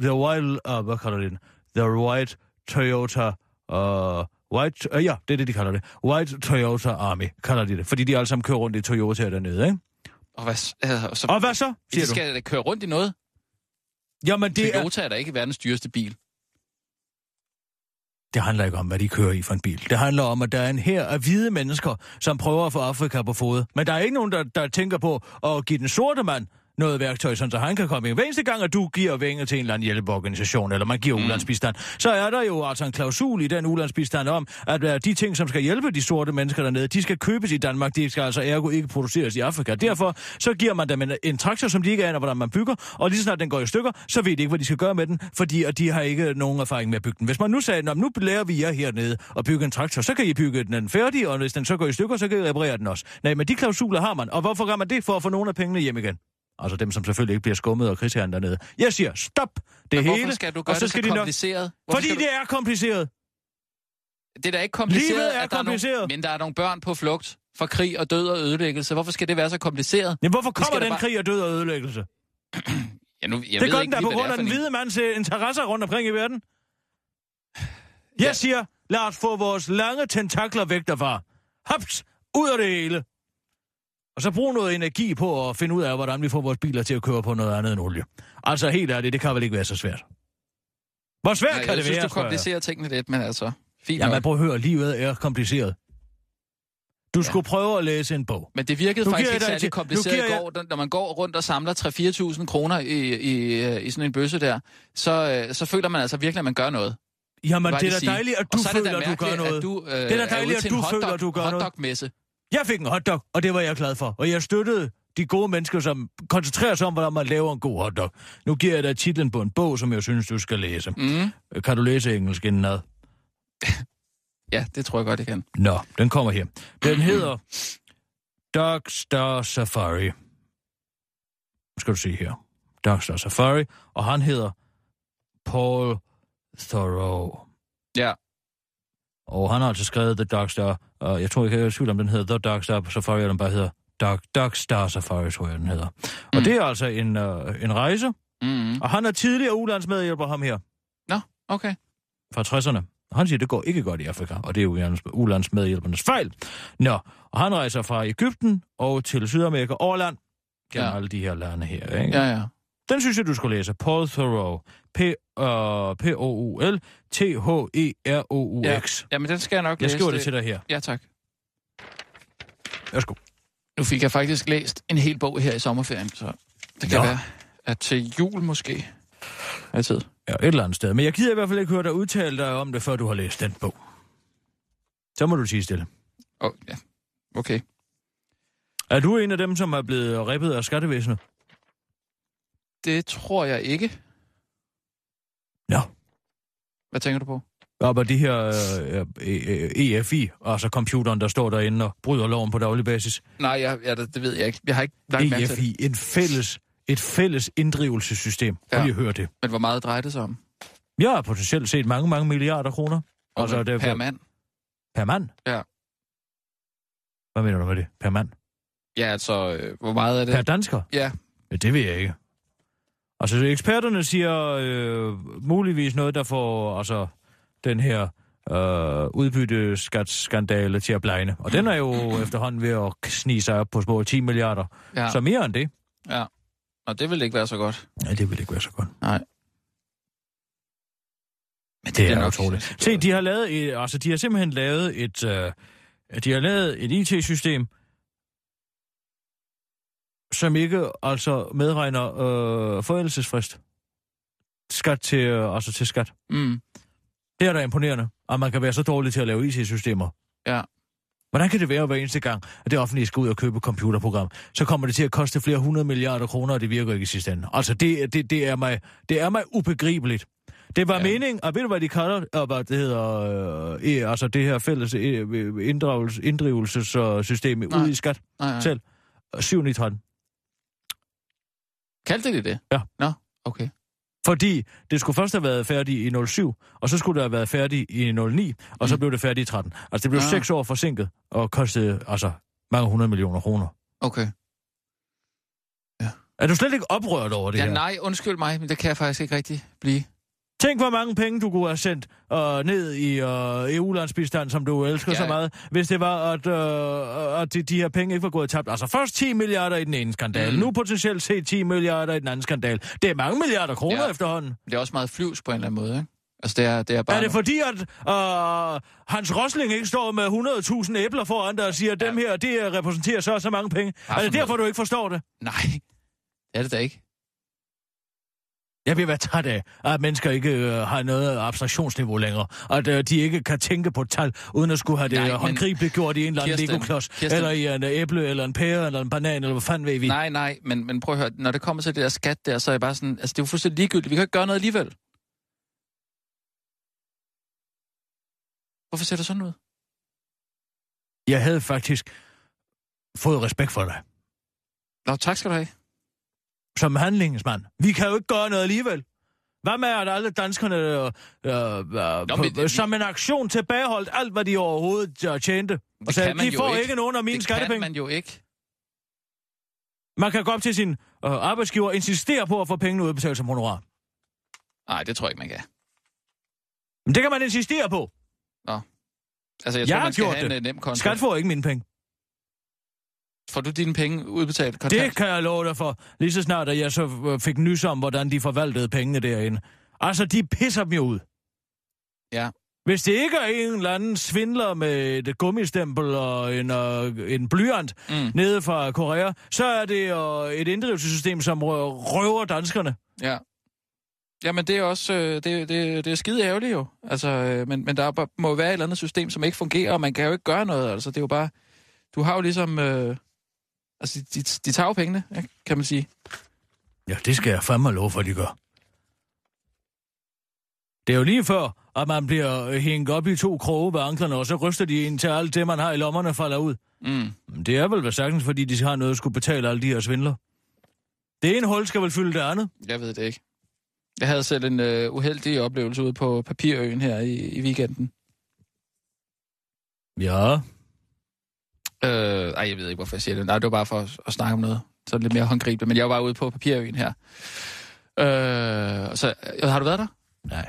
the Wild... Uh, hvad kalder de den? The White Toyota... Uh, White... Uh, ja, det er det, de kalder det. White Toyota Army, kalder de det. Fordi de alle sammen kører rundt i Toyota dernede, ikke? Og hvad, altså, så, Og hvad så, siger de du? skal da køre rundt i noget. Jamen, det, er, Toyota er da ikke verdens dyreste bil det handler ikke om, hvad de kører i for en bil. Det handler om, at der er en her af hvide mennesker, som prøver at få Afrika på fod. Men der er ikke nogen, der, der tænker på at give den sorte mand noget værktøj, sådan så han kan komme ind. Hver eneste gang, at du giver penge til en eller anden hjælpeorganisation, eller man giver mm. ulandsbistand, så er der jo altså en klausul i den ulandsbistand om, at uh, de ting, som skal hjælpe de sorte mennesker dernede, de skal købes i Danmark, de skal altså ergo ikke produceres i Afrika. Derfor så giver man dem en, en traktor, som de ikke aner, hvordan man bygger, og lige så snart den går i stykker, så ved de ikke, hvad de skal gøre med den, fordi at de har ikke nogen erfaring med at bygge den. Hvis man nu sagde, "Nå, nu lærer vi jer hernede at bygge en traktor, så kan I bygge den færdig, og hvis den så går i stykker, så kan I reparere den også. Nej, men de klausuler har man, og hvorfor gør man det? For at få nogle af pengene hjem igen. Altså dem, som selvfølgelig ikke bliver skummet og krigsherren dernede. Jeg siger, stop det Men hele, skal du gøre og så det skal så de nok... kompliceret? Hvorfor Fordi skal det er kompliceret. du... det er da ikke kompliceret, Livet er at der kompliceret. Er nogle... men der er nogle børn på flugt fra krig og død og ødelæggelse. Hvorfor skal det være så kompliceret? Men hvorfor kommer den bare- krig og død og ødelæggelse? Ja, nu, jeg det ved gør den ikke da på det grund af den en- hvide mands øh, interesser rundt omkring i verden. Jeg Ja. siger, lad os få vores lange tentakler væk derfra. Haps! Ud af det hele. Og så brug noget energi på at finde ud af, hvordan vi får vores biler til at køre på noget andet end olie. Altså helt ærligt, det kan vel ikke være så svært. Hvor svært Nej, kan jeg det synes, være, du komplicerer tingene lidt, men altså... Fint Ja, nok. men prøv at høre, livet er kompliceret. Du skulle prøve at læse en bog. Men det virkede Nu faktisk jeg ikke særlig til- kompliceret i jeg- går, da- når man går rundt og samler 3-4.000 kroner i, i, øh, i sådan en bøsse der, så, øh, så føler man altså virkelig, at man gør noget. Jamen, det vil er sige? da dejligt, at du er det føler, at du gør noget. Du, øh, Det er da dejligt, at du føler, at du gør noget. Jeg fik en hotdog, og det var jeg glad for. Og jeg støttede de gode mennesker, som koncentrerer sig om, hvordan man laver en god hotdog. Nu giver jeg dig titlen på en bog, som jeg synes, du skal læse. Mm. Kan du læse engelsk indenad? Ja, det tror jeg godt, jeg kan. Nå, den kommer her. Den hedder Dark Star Safari. Nu skal du se her. Dark Star Safari. Og han hedder Paul Thoreau. Ja. Og han har altså skrevet The Dark Star, og jeg tror ikke, jeg er i tvivl om, den hedder The Dark Star Safari, eller den bare hedder Dark, Dark Star Safari, tror jeg, den hedder. Mm. Og det er altså en, uh, en rejse, Mm. og han er tidligere ulandsmedhjælper, ham her, Nå, okay. fra 60'erne. Og han siger, det går ikke godt i Afrika, og det er jo ulands- ulandsmedhjælpernes fejl. Nå, og han rejser fra Ægypten og til Sydamerika og land, gennem Ja. alle de her lande her, ikke? Ja, ja. Den synes jeg, du skulle læse. Paul Thoreau. P, uh, P-O-U-L T-H-E-R-O-U-X. Ja. Jamen, den skal jeg nok Jeg læse. skriver det til dig her. Ja, tak. Værsgo. Nu fik jeg faktisk læst en hel bog her i sommerferien, så det kan Nå. være, at til jul måske altid. Ja, et eller andet sted. Men jeg gider i hvert fald ikke høre dig udtale dig om det, før du har læst den bog. Så må du sige stille. Oh, ja, okay. Er du en af dem, som er blevet rippet af skattevæsenet? Det tror jeg ikke. Nå. Hvad tænker du på? Op af de her øh, øh, EFI, altså computeren, der står derinde og bryder loven på daglig basis. Nej, jeg, ja, det, ved jeg ikke. Jeg har ikke lagt mærke til. EFI, en fælles, et fælles inddrivelsessystem. Ja. Ja. Og lige høre det. Men hvor meget drejer det sig om? Jeg har potentielt set mange, mange milliarder kroner. Altså, Og det er per mand? Per mand? Ja. Hvad mener du med det? Per mand? Ja, altså, øh, hvor meget er det? Per dansker? Ja, Ja, det ved jeg ikke. Altså, eksperterne siger øh, muligvis noget, der får altså, den her øh, udbytteskatsskandale til at blegne. Og den er jo efterhånden ved at snige sig op på små 10 milliarder. Ja. Så mere end det. ja. Og det vil ikke være så godt. Ja, det vil ikke være så godt. Nej. Men det er, Det er nok- utroligt. Se, de har lavet, et, altså, de har simpelthen lavet et, øh, de har lavet et IT-system, som ikke altså medregner øh, forældelsesfrist. Skat til, øh, altså til skat. Mm. Det er da imponerende, at man kan være så dårlig til at lave IT-systemer. Ja. Hvordan kan det være hver eneste gang, at det offentlige skal ud og købe et computerprogram? Så kommer det til at koste flere hundrede milliarder kroner, og det virker ikke i sidste ende. Altså, det, det, det, er, mig, det er mig ubegribeligt. Det var ja. Meningen, og ved du, hvad de kalder? Og hvad det hedder, øh, øh, altså det her fælles øh, inddrivelses, inddrivelsessystem ude i skat Nej, nej. selv. 7 i 13. Kaldte de det? Ja. Nå, okay. Fordi det skulle først have været færdigt i 07, og så skulle det have været færdigt i 09, og så Mm. blev det færdigt i 13. Altså det blev Ah. seks år forsinket, og kostede altså mange hundrede millioner kroner. Okay. Er du slet ikke oprørt over det Ja, her? nej, undskyld mig, men det kan jeg faktisk ikke rigtig blive. Tænk, hvor mange penge du kunne have sendt uh, ned i uh, EU-landsbistand, som du elsker Ja. så meget, hvis det var, at, uh, at de, de her penge ikke var gået tabt. Altså først 10 milliarder i den ene skandal, Mm. nu potentielt set 10 milliarder i den anden skandal. Det er mange milliarder kroner Ja. efterhånden. Det er også meget flyvs på en eller anden måde, ikke? Altså, det er, det er bare... Er det fordi, at uh, Hans Rosling ikke står med 100.000 æbler foran dig og siger, at Ja. dem her, det repræsenterer så så mange penge? Er det for derfor, du ikke forstår det? Nej, det er det da ikke. Jeg vil være træt af, at mennesker ikke øh, har noget abstraktionsniveau længere. At øh, de ikke kan tænke på tal, uden at skulle have det Nej, håndgribeligt gjort i en eller anden Kirsten, Lego-klods. Kirsten. Eller i en øh, æble, eller en pære, eller en banan, eller hvad fanden ved vi. Nej, nej, men, men prøv at høre, når det kommer til det der skat der, så er jeg bare sådan, altså det er jo fuldstændig ligegyldigt, vi kan ikke gøre noget alligevel. Hvorfor ser du sådan ud? Jeg havde faktisk fået respekt for dig. Nå, tak skal du have. Som handlingsmand. Vi kan jo ikke gøre noget alligevel. Hvad med, at alle danskerne øh, øh, øh, Nå, på, men det- som en aktion tilbageholdt alt, hvad de overhovedet øh, tjente? Og Det sagde, de får ikke. ikke nogen af mine det skattepenge. kan man jo ikke. Man kan gå op til sin øh, arbejdsgiver og insistere på at få pengene udbetalt som honorar. Nej, det tror jeg ikke, man kan. Men det kan man insistere på. Altså, jeg, Jeg tror, man skal have en det. øh, nem konto. Skat får ikke mine penge. Får du dine penge udbetalt kontant? Det kan jeg love dig for, lige så snart, at jeg så øh, fik nys om, hvordan de forvaltede pengene derinde. Altså, de pisser dem jo ud. Ja. Hvis det ikke er en eller anden svindler med et gummistempel og en, øh, en blyant Mm, nede fra Korea, så er det øh, et inddrivelsessystem, som rø- røver danskerne. ja. Jamen, det er også øh, det, det, det er skide ærgerligt jo. Altså, øh, men, men der er må jo være et eller andet system, som ikke fungerer, og man kan jo ikke gøre noget. Altså, det er jo bare... Du har jo ligesom... Øh, altså, de, de tager jo pengene, ikke? kan man sige. Ja, det skal jeg fandme love for, de gør. Det er jo lige før, at man bliver øh, hængt op i to kroge ved anklerne, og så ryster de ind til alt det, man har i lommerne, falder ud. Mm. Det er vel vel sagtens, fordi de har noget at skulle betale alle de her svindler. Det ene hul skal vel fylde det andet. Jeg ved det ikke. Jeg havde selv en øh, uheldig oplevelse ude på Papirøen her i, i weekenden. Ja. Øh, ej, jeg ved ikke, hvorfor jeg siger det. Nej, det var bare for at, at snakke om noget. Så lidt mere håndgribeligt. Men jeg var bare ude på Papirøen her. Øh, så øh, har du været der? Nej.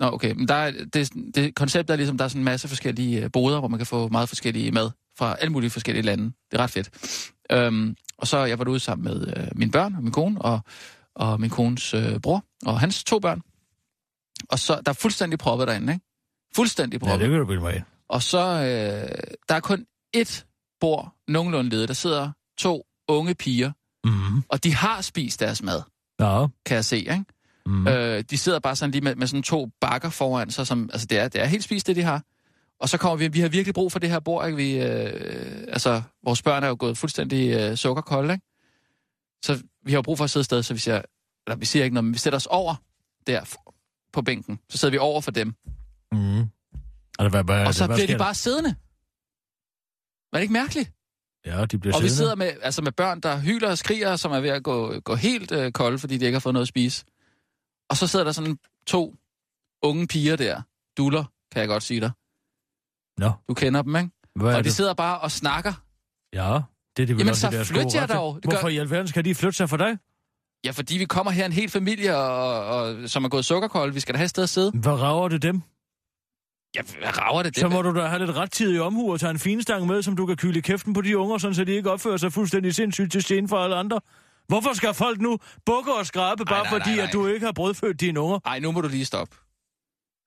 Nå, okay. Men der er, det, det, konceptet er ligesom, der er sådan en masse forskellige øh, boder, hvor man kan få meget forskellige mad fra alle mulige forskellige lande. Det er ret fedt. Øhm, og så jeg var ude sammen med øh, mine børn og min kone, og, og min kones øh, bror, og hans to børn. Og så, der er fuldstændig proppet derinde, ikke? Fuldstændig Ja, proppet. det kan du bilde mig ind. Og så, øh, der er kun ét bord nogenlunde ledet. Der sidder to unge piger, Mm. og de har spist deres mad, Ja. kan jeg se, ikke? Mm. Øh, de sidder bare sådan lige med, med sådan to bakker foran sig, som, altså det er, det er helt spist, det de har. Og så kommer vi, vi har virkelig brug for det her bord, ikke? Vi, øh, altså, vores børn er jo gået fuldstændig øh, sukkerkolde, ikke? Så vi har jo brug for at sidde et sted, så vi siger, eller vi siger ikke noget, men vi sætter os over der på bænken. Så sidder vi over for dem. Mm. Altså, hvad, hvad, er og det? så hvad bliver de bare siddende. Var det ikke mærkeligt? Ja, de bliver Og vi sidder med, altså med børn, der hyler og skriger, som er ved at gå, gå helt øh, kolde, fordi de ikke har fået noget at spise. Og så sidder der sådan to unge piger der. Duller, kan jeg godt sige dig. Nå, Du kender dem, ikke? hvad Og de det? sidder bare og snakker. Ja, det er det vel Jamen, også så deres flyt jer dog. Det gør- Hvorfor i alverden skal de flytte sig for dig? Ja, fordi vi kommer her en hel familie, og, og, som er gået sukkerkold. Vi skal da have et sted at sidde. Hvad rager det dem? Ja, hvad rager det? Så må du da have lidt rettidig omhu og tage en finstang med, som du kan kyle kæften på de unger, sådan så de ikke opfører sig fuldstændig sindssygt til scene for alle andre. Hvorfor skal folk nu bukke og skrabe, bare nej, fordi, nej, at du ikke har brødfødt dine unger? Ej, nu må du lige stoppe.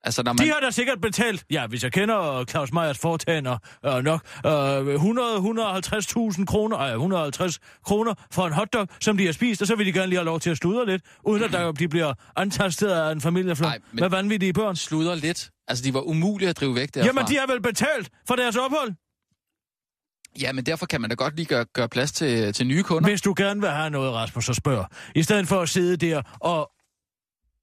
Altså, når man... De har da sikkert betalt, ja, hvis jeg kender Claus Meyers foretagende, øh, nok, øh, 100-150.000 kroner, ej, 150 kroner for en hotdog, som de har spist, og så vil de gerne lige have lov til at sludre lidt, uden at der, de bliver antastet af en familieflom Ej, men- med vanvittige børn. Sluder lidt. Altså, de var umulige at drive væk derfra. Jamen, de har vel betalt for deres ophold? Ja, men derfor kan man da godt lige gøre, gøre plads til, til nye kunder. Hvis du gerne vil have noget, Rasmus, så spørg. I stedet for at sidde der og,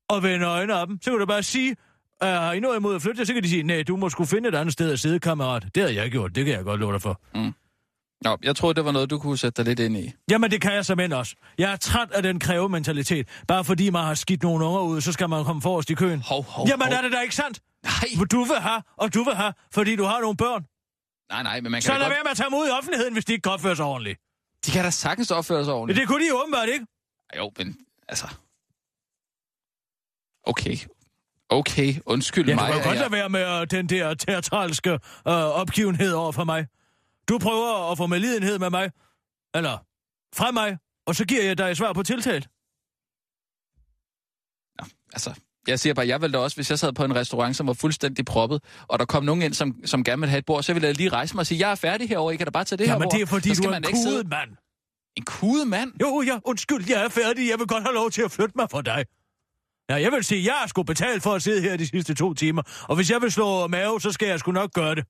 og vende øjnene op dem, så kan du bare sige, uh, har I noget imod at flytte? Så kan de sige, nej, du må skulle finde et andet sted at sidde, kammerat. Det har jeg gjort, det kan jeg godt love dig for. Mm. Nå, jeg troede, det var noget, du kunne sætte dig lidt ind i. Jamen, det kan jeg som også. Jeg er træt af den krævementalitet. Bare fordi man har skidt nogle unger ud, så skal man komme forrest i køen. Hov, hov, Jamen, hov. er det da ikke sandt? Nej, Du vil have, og du vil have, fordi du har nogle børn. nej, nej, men man kan Så lad godt... være med at tage dem ud i offentligheden, hvis de ikke kan opføre sig ordentligt. De kan da sagtens opføre sig Ja, ordentligt. det kunne de åbenbart ikke. Jo, men altså... Okay. Okay, undskyld Ja, du mig. kan jo at godt jeg- lade være med øh, den der teatralske øh, opgivenhed over for mig. Du prøver at få medlidenhed med mig, eller fra mig, og så giver jeg dig et svar på tiltalt. Altså, jeg siger bare, jeg ville da også, hvis jeg sad på en restaurant, som var fuldstændig proppet, og der kom nogen ind, som, som gerne ville have et bord, så ville jeg lige rejse mig og sige, jeg er færdig herovre, I kan da bare tage det her Jamen, bord. det er fordi, du er man en kudet mand. En kudet mand? Jo, ja, undskyld, jeg er færdig. Jeg vil godt have lov til at flytte mig for dig. Ja, jeg vil sige, jeg har sgu betalt for at sidde her de sidste to timer. Og hvis jeg vil slå mave, så skal jeg sgu nok gøre det.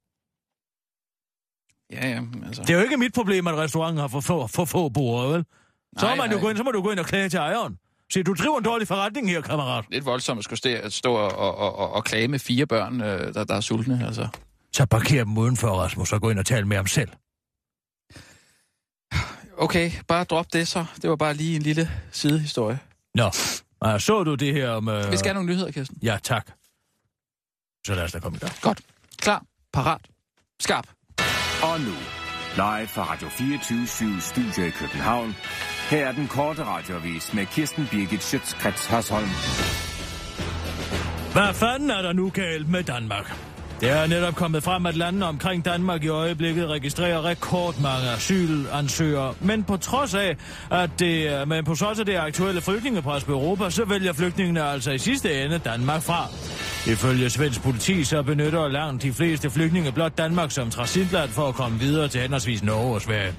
Ja, ja, altså... Det er jo ikke mit problem, at restauranten har for få, for få bord, vel? Så, Nej, må man jo gå ind, så må du gå ind og klage til ejeren. Se, du driver en dårlig forretning her, kammerat. Lidt voldsomt at skulle stå, stå og, og, og, og klage med fire børn, øh, der, der er sultne, altså. Så parker dem udenfor, Rasmus, og gå ind og tale med ham selv. Okay, bare drop det så. Det var bare lige en lille sidehistorie. Nå, ah, så du det her med... Vi skal have nogle nyheder, Kirsten. Ja, tak. Så lad os da komme i gang. Godt. Klar. Parat. Skarp. Og nu, live fra Radio 24 Studio i København. Her er den korte radiovis med Kirsten Birgit Schøtzgrads Hasholm. Hvad fanden er der nu galt med Danmark? Det er netop kommet frem, at landene omkring Danmark i øjeblikket registrerer rekordmange asylansøgere. Men på trods af, at det, men på trods af det aktuelle flygtningepres på Europa, så vælger flygtningene altså i sidste ende Danmark fra. Ifølge svensk politi, så benytter langt de fleste flygtninge blot Danmark som transitland for at komme videre til henholdsvis Norge og Sverige.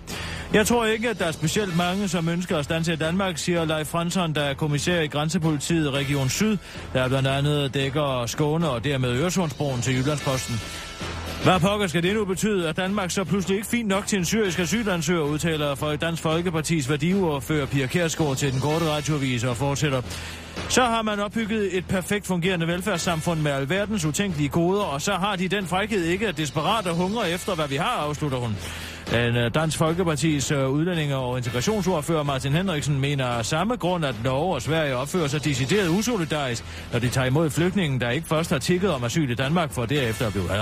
Jeg tror ikke, at der er specielt mange, som ønsker at stanse i Danmark, siger Leif Fransson, der er kommissær i Grænsepolitiet Region Syd, der blandt andet dækker Skåne og dermed Øresundsbroen til Jyllandsposten. Hvad pokker skal det nu betyde, at Danmark så pludselig ikke fint nok til en syrisk asylansøger, udtaler for Dansk Folkepartis værdiordfører Pia Kærsgaard til den korte radioavis og fortsætter. Så har man opbygget et perfekt fungerende velfærdssamfund med alverdens utænkelige koder, og så har de den frækhed ikke at desperat og hungre efter, hvad vi har, afslutter hun. Den øh, Dansk Folkepartis øh, udlændinge- og integrationsordfører Martin Henriksen mener af samme grund, at Norge og Sverige opfører sig decideret usolidarisk, når de tager imod flygtningen, der ikke først har tikket om asyl i Danmark, for derefter at blive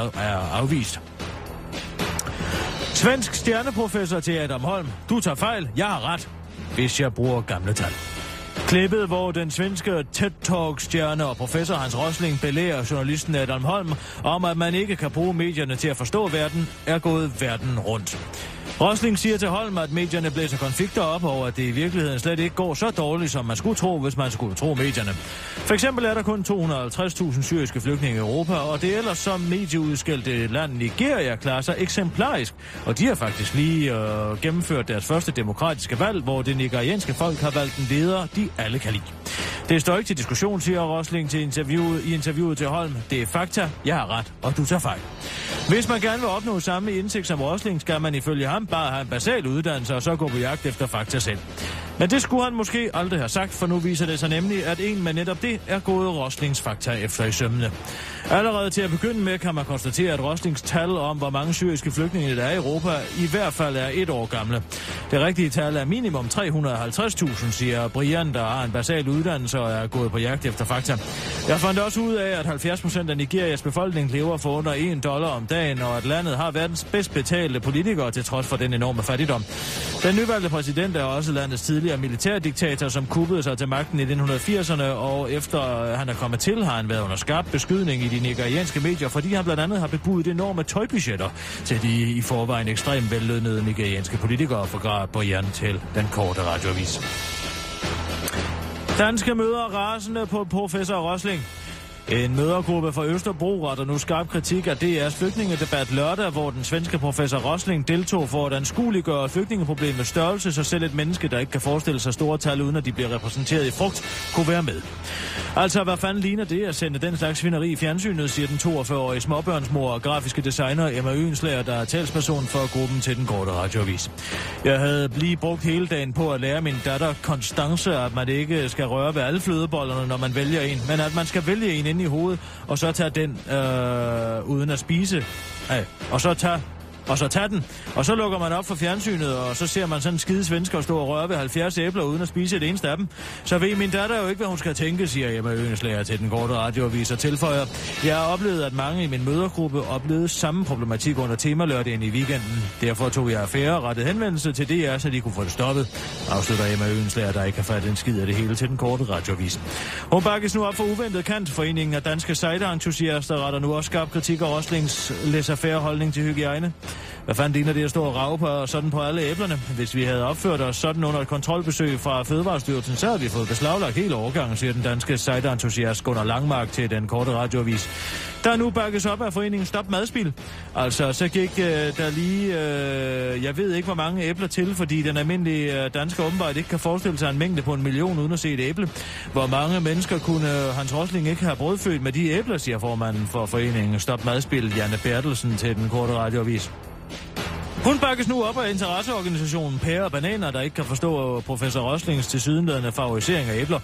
afvist. Svensk stjerneprofessor til Adam Holm. Du tager fejl, jeg har ret, hvis jeg bruger gamle tal. Klippet, hvor den svenske TED Talk-stjerne og professor Hans Rosling belærer journalisten Adam Holm om, at man ikke kan bruge medierne til at forstå verden, er gået verden rundt. Rosling siger til Holm, at medierne blæser konflikter op over, at det i virkeligheden slet ikke går så dårligt, som man skulle tro, hvis man skulle tro medierne. For eksempel er der kun 250.000 syriske flygtninge i Europa, og det ellers som medieudskældte land Nigeria klarer sig eksemplarisk. Og de har faktisk lige øh, gennemført deres første demokratiske valg, hvor det nigerianske folk har valgt en leder, de alle kan lide. Det står ikke til diskussion, siger Rosling til interviewet, i interviewet til Holm. Det er fakta, jeg har ret, og du tager fejl. Hvis man gerne vil opnå samme indsigt som Rosling, skal man ifølge ham bare have en basal uddannelse og så gå på jagt efter fakta selv. Men det skulle han måske aldrig have sagt, for nu viser det sig nemlig, at en med netop det er gode Roslings fakta efter i sømmene. Allerede til at begynde med kan man konstatere, at Roslings tal om, hvor mange syriske flygtninge der er i Europa, i hvert fald er et år gamle. Det rigtige tal er minimum 350.000, siger Brian, der har en basal uddannelse og er gået på jagt efter fakta. Jeg fandt også ud af, at 70 procent af Nigerias befolkning lever for under 1 dollar om dagen, og at landet har verdens bedst betalte politikere til trods for den enorme fattigdom. Den nyvalgte præsident er også landets tidligere militærdiktator, som kuppede sig til magten i 1980'erne, og efter han er kommet til, har han været under skarp beskydning i de nigerianske medier, fordi han blandt andet har bebudet enorme tøjbudgetter til de i forvejen ekstremt vellønnede nigerianske politikere, forklarer Brian til den korte radioavis. Danske møder rasende på professor Rosling. En mødergruppe fra Østerbro retter nu skarp kritik af DR's flygtningedebat lørdag, hvor den svenske professor Rosling deltog for at anskueliggøre flygtningeproblemets størrelse, så selv et menneske, der ikke kan forestille sig store tal, uden at de bliver repræsenteret i frugt, kunne være med. Altså, hvad fanden ligner det at sende den slags svineri i fjernsynet, siger den 42-årige småbørnsmor og grafiske designer Emma Øenslager, der er talsperson for gruppen til den korte radioavis. Jeg havde lige brugt hele dagen på at lære min datter Konstance, at man ikke skal røre ved alle flødebollerne, når man vælger en, men at man skal vælge en inde i hovedet, og så tager den øh, uden at spise. Ej, og så tager og så tage den. Og så lukker man op for fjernsynet, og så ser man sådan en skide svensker stå og røre ved 70 æbler uden at spise et eneste af dem. Så ved min datter jo ikke, hvad hun skal tænke, siger Emma Øenslager til den korte radioavis og tilføjer. Jeg har oplevet, at mange i min mødergruppe oplevede samme problematik under temalørdagen i weekenden. Derfor tog jeg affære og rettede henvendelse til DR, så de kunne få det stoppet. Afslutter Emma Øenslager, der ikke har fat en skid af det hele til den korte radioavis. Hun bakkes nu op for uventet kant. Foreningen af Danske Sejderentusiaster retter nu også skarp kritik af Roslings laissez holdning til hygiejne. Hvad fanden ligner det at stå og rave på, sådan på alle æblerne? Hvis vi havde opført os sådan under et kontrolbesøg fra Fødevarestyrelsen, så havde vi fået beslaglagt hele overgangen, siger den danske sejderentusiast Gunnar Langmark til den korte radioavis. Der nu bakkes op af foreningen Stop Madspil. Altså, så gik øh, der lige, øh, jeg ved ikke hvor mange æbler til, fordi den almindelige øh, danske åbenbart ikke kan forestille sig en mængde på en million uden at se et æble. Hvor mange mennesker kunne øh, Hans Rosling ikke have brødfødt med de æbler, siger formanden for foreningen Stop Madspil, Janne Bertelsen til den korte radioavis. Hun bakkes nu op af interesseorganisationen Pære og Bananer, der ikke kan forstå professor Roslings tilsyneladende favorisering af æbler.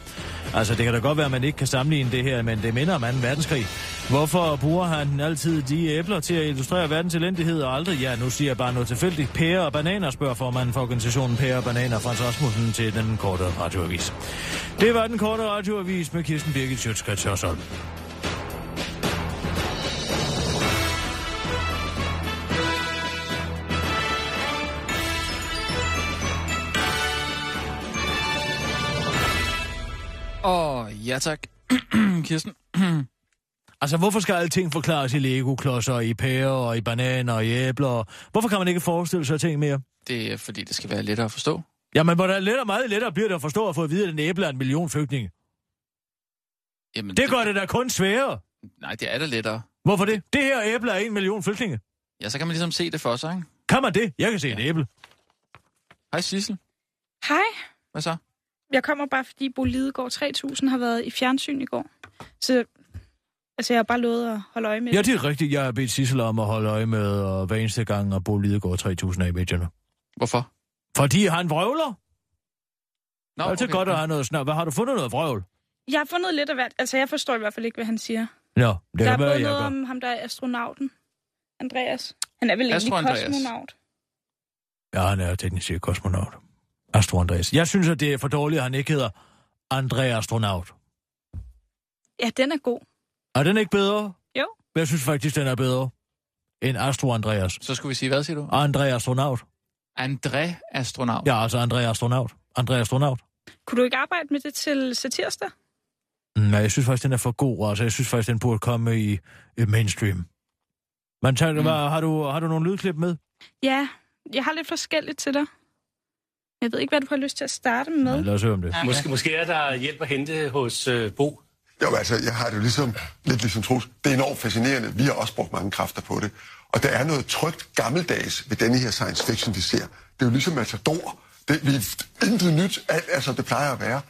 Altså, det kan da godt være, at man ikke kan sammenligne det her, men det minder om 2. verdenskrig. Hvorfor bruger han altid de æbler til at illustrere verdens elendighed og aldrig, ja, nu siger jeg bare noget tilfældigt, Pære og Bananer, spørger formanden for organisationen Pære og Bananer, Frans Rasmussen, til den korte radioavis. Det var den korte radioavis med Kirsten Birgit Sjøtskrets Åh, oh, ja tak. Kirsten. Altså, hvorfor skal alting forklares i Lego-klodser, i pærer, og i bananer, og i æbler? Hvorfor kan man ikke forestille sig ting mere? Det er fordi, det skal være lettere at forstå. Jamen, hvor der lettere, meget lettere bliver det at forstå at få at vide, at en æble er en million flygtninge. Jamen, Det gør det da kun sværere. Nej, det er da lettere. Hvorfor det? Det her æble er en million flygtninge. Ja, så kan man ligesom se det for sig, ikke? Kan man det? Jeg kan se ja. et æble. Hej Sissel. Hej. Hvad så? Jeg kommer bare, fordi Bo Lidegaard 3000 har været i fjernsyn i går. Så altså, jeg har bare lovet at holde øje med Ja, det. det er rigtigt. Jeg har bedt Sissel om at holde øje med og hver eneste gang, at Bo Lidegaard 3000 af i medierne. Hvorfor? Fordi han vrøvler. Nå, det er altid godt at have noget snart. Hvad har du fundet noget vrøvl? Jeg har fundet lidt af hvert. Altså, jeg forstår i hvert fald ikke, hvad han siger. Nå, det der er kan være, både noget gør. om ham, der er astronauten. Andreas. Han er vel egentlig Astro kosmonaut. Ja, han er teknisk set kosmonaut. Astro Andreas. Jeg synes, at det er for dårligt, at han ikke hedder André Astronaut. Ja, den er god. Er den ikke bedre? Jo. Jeg synes faktisk, den er bedre end Astro Andreas. Så skulle vi sige, hvad siger du? André Astronaut. André Astronaut. Ja, altså André Astronaut. André Astronaut. Kunne du ikke arbejde med det til satirsdag? Nej, jeg synes faktisk, den er for god. Altså, jeg synes faktisk, den burde komme i, i mainstream. Men tager, mm. hvad, har, du, har du nogle lydklip med? Ja, jeg har lidt forskelligt til dig. Jeg ved ikke, hvad du har lyst til at starte med. Ja, lad os høre om det. Måske, måske er der hjælp at hente hos øh, Bo. Jo, altså, jeg har det jo ligesom, lidt ligesom Troels. Det er enormt fascinerende. Vi har også brugt mange kræfter på det. Og der er noget trygt gammeldags ved denne her science fiction, vi ser. Det er jo ligesom Matador. Det, vi er intet nyt. Alt er, som det plejer at være.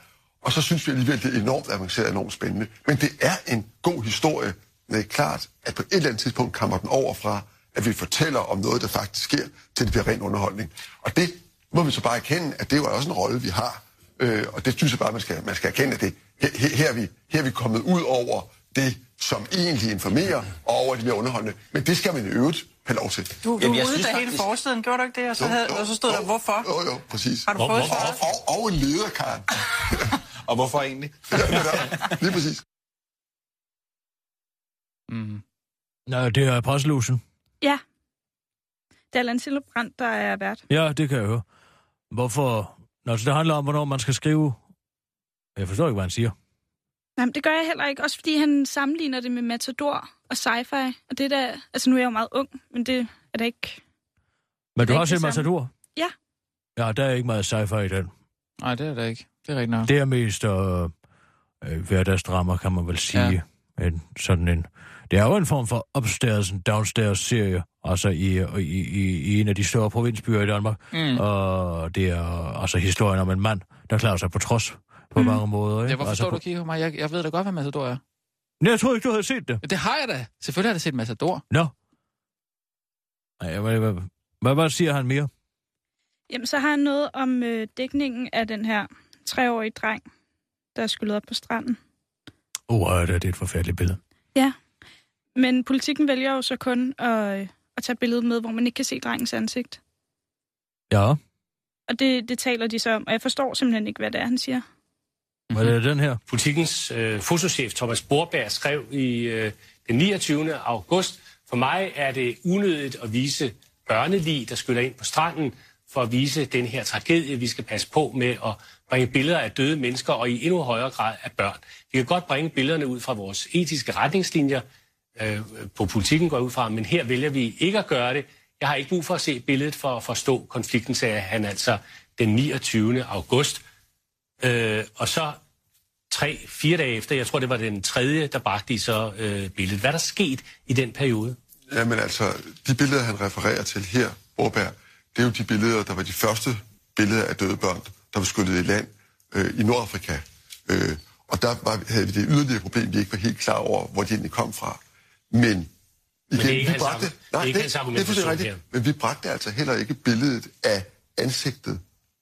Og så synes vi alligevel, det er enormt avanceret og enormt spændende. Men det er en god historie. Men det er klart, at på et eller andet tidspunkt kommer den over fra, at vi fortæller om noget, der faktisk sker, til det bliver ren underholdning. Og det må vi så bare erkende, at det er jo også en rolle, vi har. Øh, og det synes jeg bare, man skal, man skal erkende, at det, her, her, er vi, her er vi kommet ud over det, som egentlig informerer, og over det mere underholdende. Men det skal man i øvrigt have lov til. Du, du Jamen, jeg synes da hele forsiden, gjorde du ikke det? Og så, Jo, havde, jo, og så stod jo, der, hvorfor? Jo, jo, præcis. Har du fået og, og, og en leder, Karen. Og hvorfor egentlig? ja, netop. lige præcis. Mm. Nå, det er postlusen. Ja. Det er Allan Silberbrand, der er vært. Ja, det kan jeg høre. Hvorfor? Nå, så det handler om, hvornår man skal skrive... Jeg forstår ikke, hvad han siger. Jamen, det gør jeg heller ikke. Også fordi han sammenligner det med Matador og sci-fi. Og det der... Altså, nu er jeg jo meget ung, men det er da ikke... Men du har set. Matador? Ja. Ja, der er ikke meget sci-fi i den. Nej, det er det ikke. Det er rigtigt nok. Det er mest øh, øh, hverdagsdrama, kan man vel sige. Ja. En, sådan en, det er jo en form for upstairs and downstairs serie, altså i, i, i, i en af de større provinsbyer i Danmark. Mm. Og det er altså historien om en mand, der klarer sig på trods på mm. mange måder. Ikke? Ja, hvorfor altså, står du og kigger på mig? Jeg, jeg ved da godt, hvad Matador er. Nej, jeg troede ikke, du havde set det. Det har jeg da. Selvfølgelig har jeg da set Matador. Nå. Nej, hvad, hvad, hvad, hvad siger han mere? Jamen, så har han noget om øh, dækningen af den her treårige dreng, der er skyllet op på stranden. Åh, oh, det er et forfærdeligt billede. Men politikken vælger jo så kun at, øh, at tage billedet med, hvor man ikke kan se drengens ansigt. Ja, Og det, det taler de så om, og jeg forstår simpelthen ikke, hvad det er, han siger. hvad er det den her? Politikens øh, fotochef Thomas Borberg skrev i øh, den 29. august, for mig er det unødigt at vise børnelig, der skyller ind på stranden, for at vise den her tragedie. Vi skal passe på med at bringe billeder af døde mennesker, og i endnu højere grad af børn. Vi kan godt bringe billederne ud fra vores etiske retningslinjer, øh, på politikken går ud fra, men her vælger vi ikke at gøre det. Jeg har ikke brug for at se billedet for at forstå konflikten, sagde han altså den 29. august. Øh, og så tre, fire dage efter, jeg tror det var den tredje, der bragte de så øh, billedet. Hvad er der sket i den periode? Jamen altså, de billeder, han refererer til her, Borberg, det er jo de billeder, der var de første billeder af døde børn, der var skyllet i land øh, i Nordafrika. Øh, og der var, havde vi det yderligere problem, vi ikke var helt klar over, hvor de egentlig kom fra. Men igen, det er ikke vi hans bragte, argu- det er ikke hans det er rigtigt, her. men vi bragte altså heller ikke billedet af ansigtet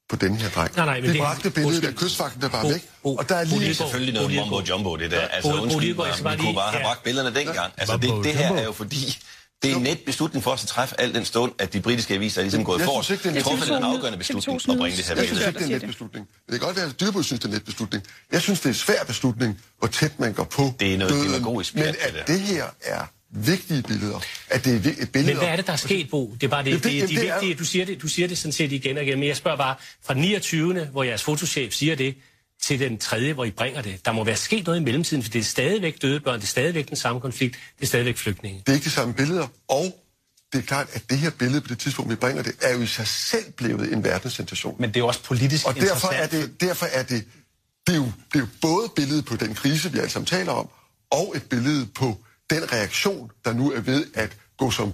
på den her dreng. Nej, nej, men vi det- bragte billedet undskyld. af kystvagten, der var Bo- væk. Og der er lige... Det er selvfølgelig noget Bo- mumbo jumbo, det der. Altså, undskyld bare vi kunne bare have bragt billederne dengang. Altså, det, det her er jo fordi, det er en net beslutning for os at træffe al den stund, at de britiske aviser er ligesom gået Jeg for synes ikke, det er en truffet TV2 en afgørende TV2 beslutning at bringe det her Jeg synes ikke, det er en let det. beslutning. Det kan godt være, at Dyrbøl synes, det er en let beslutning. Jeg synes, det er en svær beslutning, hvor tæt man går på Det er noget døden. demagogisk Men at det her er vigtige billeder, at det er et billede... Men hvad er det, der er sket, Bo? Det er bare det, Ja, det, det- det, det, det er vigtigt, du siger det, du siger det sådan set igen og igen, men jeg spørger bare, fra den 29., hvor jeres fotochef siger det, til den tredje, hvor I bringer det. Der må være sket noget i mellemtiden, for det er stadigvæk døde børn, det er stadigvæk den samme konflikt, det er stadigvæk flygtninge. Det er ikke de samme billeder, og det er klart, at det her billede på det tidspunkt, vi bringer det, er jo i sig selv blevet en verdenssensation. Men det er jo også politisk Og derfor er det, derfor er det, det er, jo, det er jo både billedet på den krise, vi alle sammen taler om, og et billede på den reaktion, der nu er ved at gå som,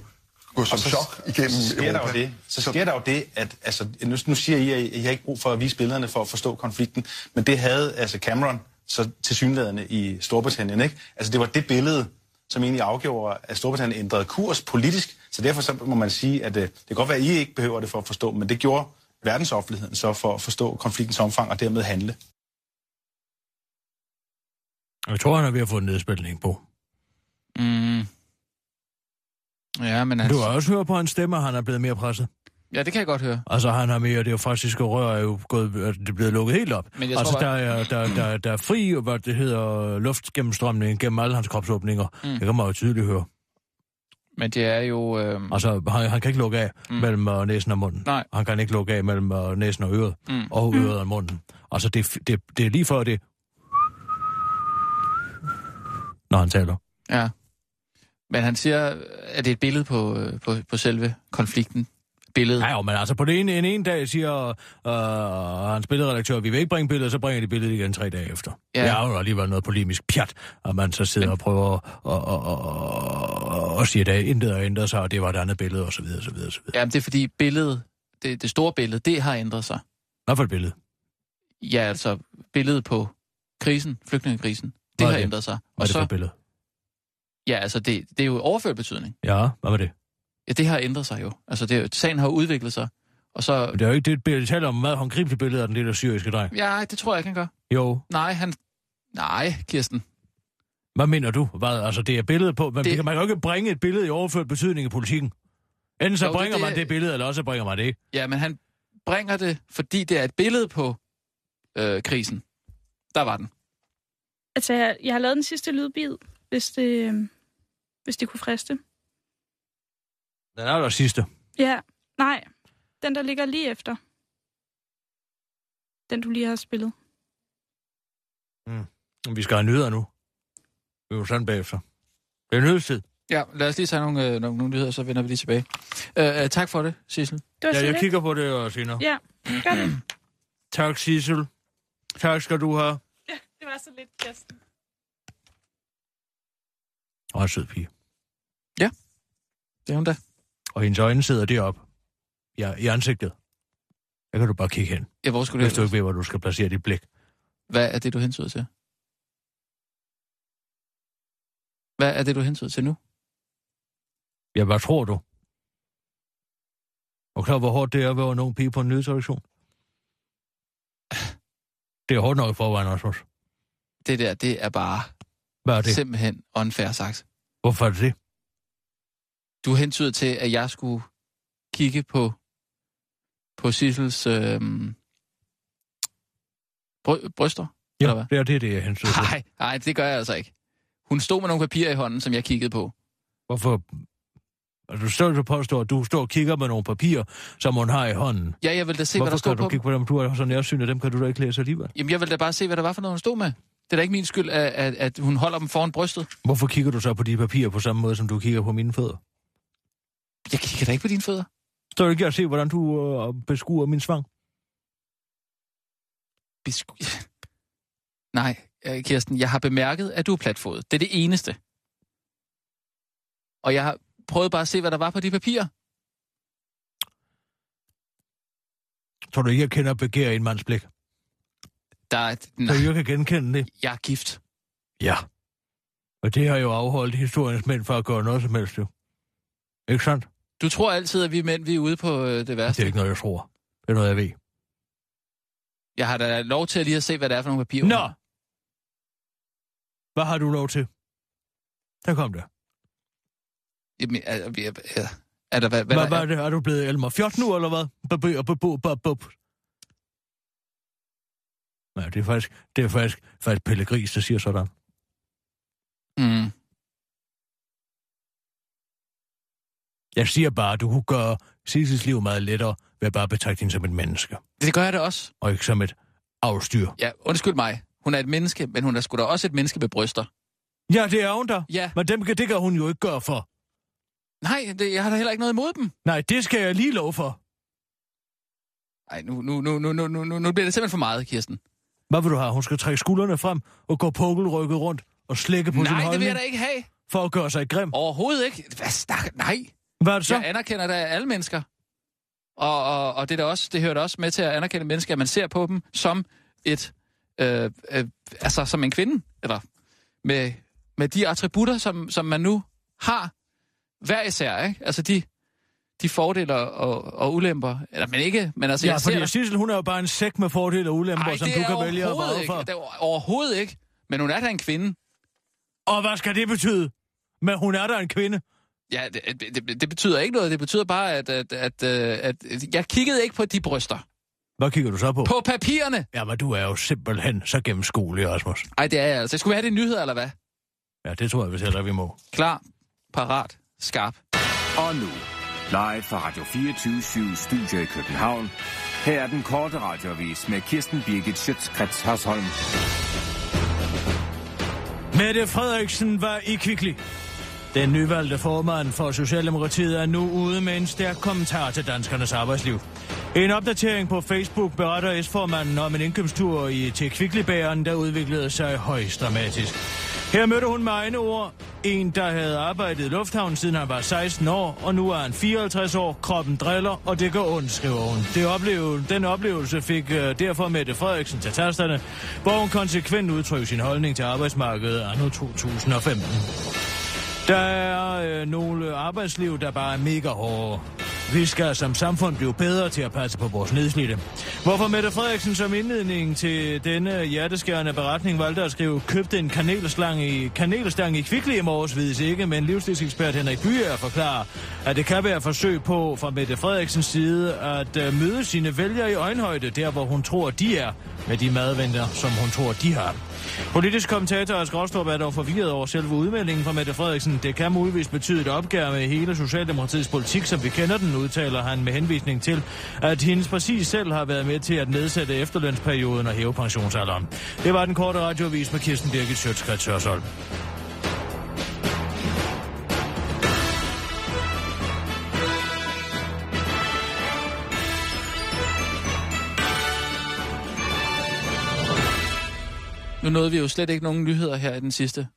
gå som så- chok igennem så sker Europa. Der jo det, så sker der jo det, at altså, nu, nu siger I, at I har ikke brug for at vise billederne for at forstå konflikten, men det havde altså Cameron så til synlædende i Storbritannien. Ikke? Altså det var det billede, som egentlig afgjorde, at Storbritannien ændrede kurs politisk, så derfor så må man sige, at uh, det kan godt være, at I ikke behøver det for at forstå, men det gjorde verdensoffentligheden så for at forstå konfliktens omfang og dermed handle. Jeg tror, han er ved at få en nedspilning på. Mm. Ja, men Du altså, har også hørt på hans stemme, at han er blevet mere presset. ja, det kan jeg godt høre. Altså, han har mere, det er jo faktisk rør er jo gået, det er blevet lukket helt op. Men jeg altså, tror der, er, der, der, der er fri, og hvad det hedder, luftgennemstrømning gennem alle hans kropsåbninger. Mm. Det kan man jo tydeligt høre. Men det er jo... Øh, Altså, han, han kan ikke lukke af mm. mellem uh, næsen og munden. Nej. Han kan ikke lukke af mellem uh, næsen og øret. Mm. Og øret og munden. Altså, det, det, det er lige før det... Når han taler. ja. Men han siger, at det er et billede på, øh, på, på selve konflikten. Billedet. Ja, jo, men altså på det ene, en ene dag siger uh, hans billedredaktør, vi vil ikke bringe billedet, så bringer de billedet igen tre dage efter. Ja. Det er jo alligevel noget polemisk pjat, at man så sidder men... og prøver at og, og, og, og sige, at intet har ændret sig, og det var et andet billede, og så videre, så videre, så videre. Ja, det er fordi billedet, det, det store billede, det har ændret sig. Hvad for et billede? Ja, altså billedet på krisen, flygtningekrisen, det Hvad er har det? ændret sig. Hvad er Og det for så, et billede? Ja, altså det, det er jo overført betydning. Ja, hvad var det? Ja, det har ændret sig jo. Altså det, sagen har udviklet sig. Og så, Men det er jo ikke det billede, de taler om meget håndgribeligt billede af den lille syriske dreng. ja, det tror jeg ikke, han gør. Jo, Nej, han... Nej, Kirsten. hvad mener du? Hvad, altså, det er billedet på, men Det- det... man kan jo ikke bringe et billede i overført betydning i politikken. Enten så Jo, det- bringer det- man det billede, eller også bringer man det ikke. Ja, men han bringer det, fordi det er et billede på øh, krisen. Der var den. Altså, jeg, jeg har lavet den sidste lydbid, hvis det, øh, hvis det kunne friste. Den er der sidste. Ja, nej. Den, der ligger lige efter. Den, du lige har spillet. Vi skal have nyheder nu. Vi er jo sådan bagefter. Det er nyhedstid. Ja, lad os lige tage nogle, øh, nogle, nogle nyheder, så vender vi lige tilbage. Øh, øh, tak for det, Sissel. Det var Ja, jeg lidt. kigger på det og senere. Ja, gør det. Tak, Sissel. Tak skal du have. Ja, det var så lidt, Kirsten. Og en sød pige. Det er hun da. Og hendes øjne sidder deroppe. Ja, i ansigtet. Der kan du bare kigge hen, Ja, hvor skulle hvis du det ikke ved, hvor du skal placere dit blik. Hvad er det, du hensyder til? Hvad er det, du hensyder til nu? Ja, hvad tror du? Og klar, hvor hårdt det er at være en ung pige på en nyhedsredaktion? Det er hårdt nok i forvejen også. også. Det der, det er bare Hvad er det? det? simpelthen unfair sagt. Hvorfor er det det? Du hentyder til, at jeg skulle kigge på, på Sissels øh, bry, bryster? eller hvad? Ja, det er det, det jeg hensyder til. Nej, nej, det gør jeg altså ikke. Hun stod med nogle papirer i hånden, som jeg kiggede på. Hvorfor? Altså, du står og påstår, at du står og kigger med nogle papirer, som hun har i hånden. Ja, jeg vil da se, hvad der Hvorfor står kan du på kigge på dem? Du har så nærsyn, og dem kan du da ikke læse alligevel. Jamen, jeg vil da bare se, hvad der var for noget, hun stod med. Det er da ikke min skyld, at, at, at hun holder dem foran brystet. Hvorfor kigger du så på de papirer på samme måde, som du kigger på mine fødder? Jeg kigger da ikke på dine fødder. Står du ikke og se, hvordan du øh, beskuer min svang? Besku... Nej, øh, Kirsten, jeg har bemærket, at du er platfodet. Det er det eneste. Og jeg har prøvet bare at se, hvad der var på de papirer. Tror du ikke, jeg kender begær i en mands blik? Der er... Så Nej, jeg kan genkende det? jeg er gift. Ja. Og det har jo afholdt historiens mænd for at gøre noget som helst, jo. Ikke sandt? Du tror altid, at vi mænd vi er ude på øh, det Det værste. er ikke noget, jeg tror. Det er noget, jeg ved. Jeg har da lov til at lige at se, hvad det er for nogle papirer. Nå! Hvad har du lov til? Der kom det. Jamen, er, er, er, er der hvad, hvad Hvad der er? det? Er du blevet Elmer Fjort nu, eller hvad? Bab- bab- bab- bab. Nej, det er faktisk, det er faktisk, faktisk Pelle Gris, der siger sådan. Mm. Jeg siger bare, at du kunne gøre Sissels liv meget lettere ved at bare betragte hende som et menneske, Det gør jeg da også. og ikke som et afstyr. Ja, undskyld mig. Hun er et menneske, men hun er sgu da også et menneske med bryster. Ja, det er hun da. Ja. Men dem, kan- det kan hun jo ikke gøre for. Nej, det, jeg har da heller ikke noget imod dem. Nej, det skal jeg lige love for. Nej, nu, nu, nu, nu, nu, nu, nu bliver det simpelthen for meget, Kirsten. Hvad vil du have? Hun skal trække skuldrene frem og gå pukkelrykket rundt og slække på sin Nej, det holdning vil jeg da ikke have. for at gøre sig grim. Overhovedet ikke. Hvad snak? Nej. Hvad er det så? Jeg anerkender da alle mennesker. Og, og, og det, er også, det hører da også med til at anerkende mennesker, at man ser på dem som et, øh, øh, altså som en kvinde, eller med, med de attributter, som, som man nu har hver især, ikke? Altså de, de fordele og, og ulemper, eller men ikke, men altså Ja, jeg ser fordi Sissel, hun er jo bare en sæk med fordele og ulemper, Ej, som du kan vælge at vrage ikke. for. Det er overhovedet ikke. Men hun er da en kvinde. Og hvad skal det betyde? Men hun er da en kvinde. Ja, det, det, det betyder ikke noget. Det betyder bare, at, at, at, at, at jeg kiggede ikke på de bryster. Hvad kigger du så på? På papirerne! Ja, men du er jo simpelthen så gennemskuelig, Rasmus. Ej, det er jeg altså. Skulle vi have det i nyheder, eller hvad? Ja, det tror jeg, vi heller vi må. Klar, parat, skarp. Og nu, live fra Radio 24 Studio i København. Her er den korte radiovis med Kirsten Birgit Schøtzgrads Hasholm. Mette Frederiksen var i Kvickly. Den nyvalgte formand for Socialdemokratiet er nu ude med en stærk kommentar til danskernes arbejdsliv. En opdatering på Facebook beretter S-formanden om en indkøbstur i, til Kvicklibæren, der udviklede sig højst dramatisk. Her mødte hun med egne ord en, der havde arbejdet i lufthavnen siden han var 16 år, og nu er han 54 år, kroppen driller, og det går ondt, skriver hun. Det oplevel- den oplevelse fik uh, derfor Mette Frederiksen til tasterne, hvor hun konsekvent udtrykker sin holdning til arbejdsmarkedet anno 2015. Der er øh, nogle arbejdsliv, der bare er mega hårde. Vi skal som samfund blive bedre til at passe på vores nedslidte. Hvorfor Mette Frederiksen som indledning til denne hjerteskærende beretning valgte at skrive købte en kanelslang i, kanelstang i Kvickly i morges, vides ikke, men livsstilsekspert Henrik Byer forklarer, at det kan være forsøg på fra Mette Frederiksens side at øh, møde sine vælgere i øjenhøjde, der hvor hun tror, de er, med de madventer, som hun tror, de har. Politisk kommentator Ask Rostrup er dog forvirret over selve udmeldingen fra Mette Frederiksen. Det kan muligvis betyde et opgør med hele Socialdemokratiets politik, som vi kender den, udtaler han med henvisning til, at hendes præcis selv har været med til at nedsætte efterlønsperioden og hæve pensionsalderen. Det var den korte radiovis med Kirsten Birgit Sjøtskrets Hørsholm. Nu nåede vi jo slet ikke nogen nyheder her i den sidste.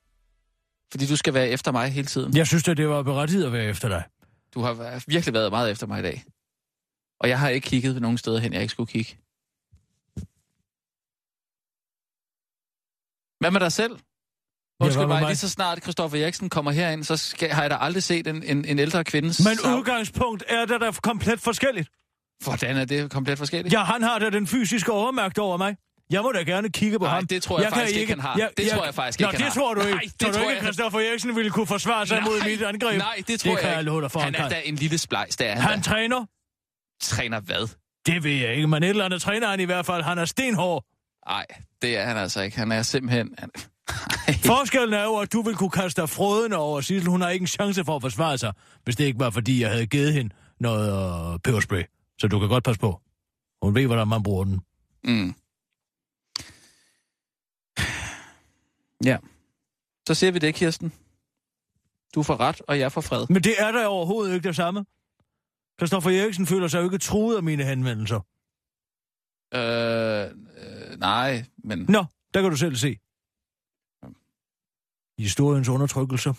Fordi du skal være efter mig hele tiden. Jeg synes, at det var berettiget at være efter dig. Du har virkelig været meget efter mig i dag. Og jeg har ikke kigget nogen steder hen, jeg ikke skulle kigge. Hvad med dig selv? Undskyld mig, mig? lige så snart Christoffer Eriksen kommer herind, så skal, har jeg da aldrig set en, en, en ældre kvinde... Men sav- udgangspunkt er der da komplet forskelligt. Hvordan er det komplet forskelligt? Ja, han har da den fysiske overmagt over mig. Jeg må da gerne kigge på Nej, ham. det tror jeg faktisk ikke, han har. Det tror jeg faktisk Nå, ikke, han det har. tror du ikke. Nej, det tror du tror ikke, jeg- at Christoffer Eriksen ville kunne forsvare sig mod mit angreb? Nej, det tror det jeg jeg ikke. love dig for, han han er da en lille splejs, det er han, Han da. træner? Træner hvad? Det ved jeg ikke, men et eller andet træner han i hvert fald. Han er stenhård. Nej, det er han altså ikke. Han er simpelthen... Han... Forskellen er jo, at du vil kunne kaste dig frådende over Sissel. Hun har ikke en chance for at forsvare sig, hvis det ikke var, fordi jeg havde givet hende noget øh, peberspray. Så du kan godt passe på. Hun ved, hvordan man bruger den. Mm. Ja. Så ser vi det, Kirsten. Du får ret, og jeg får fred. Men det er da overhovedet ikke det samme. Christoffer Eriksen føler sig jo ikke truet af mine henvendelser. Øh, øh, nej, men... Nå, der kan du selv se. Historiens undertrykkelse.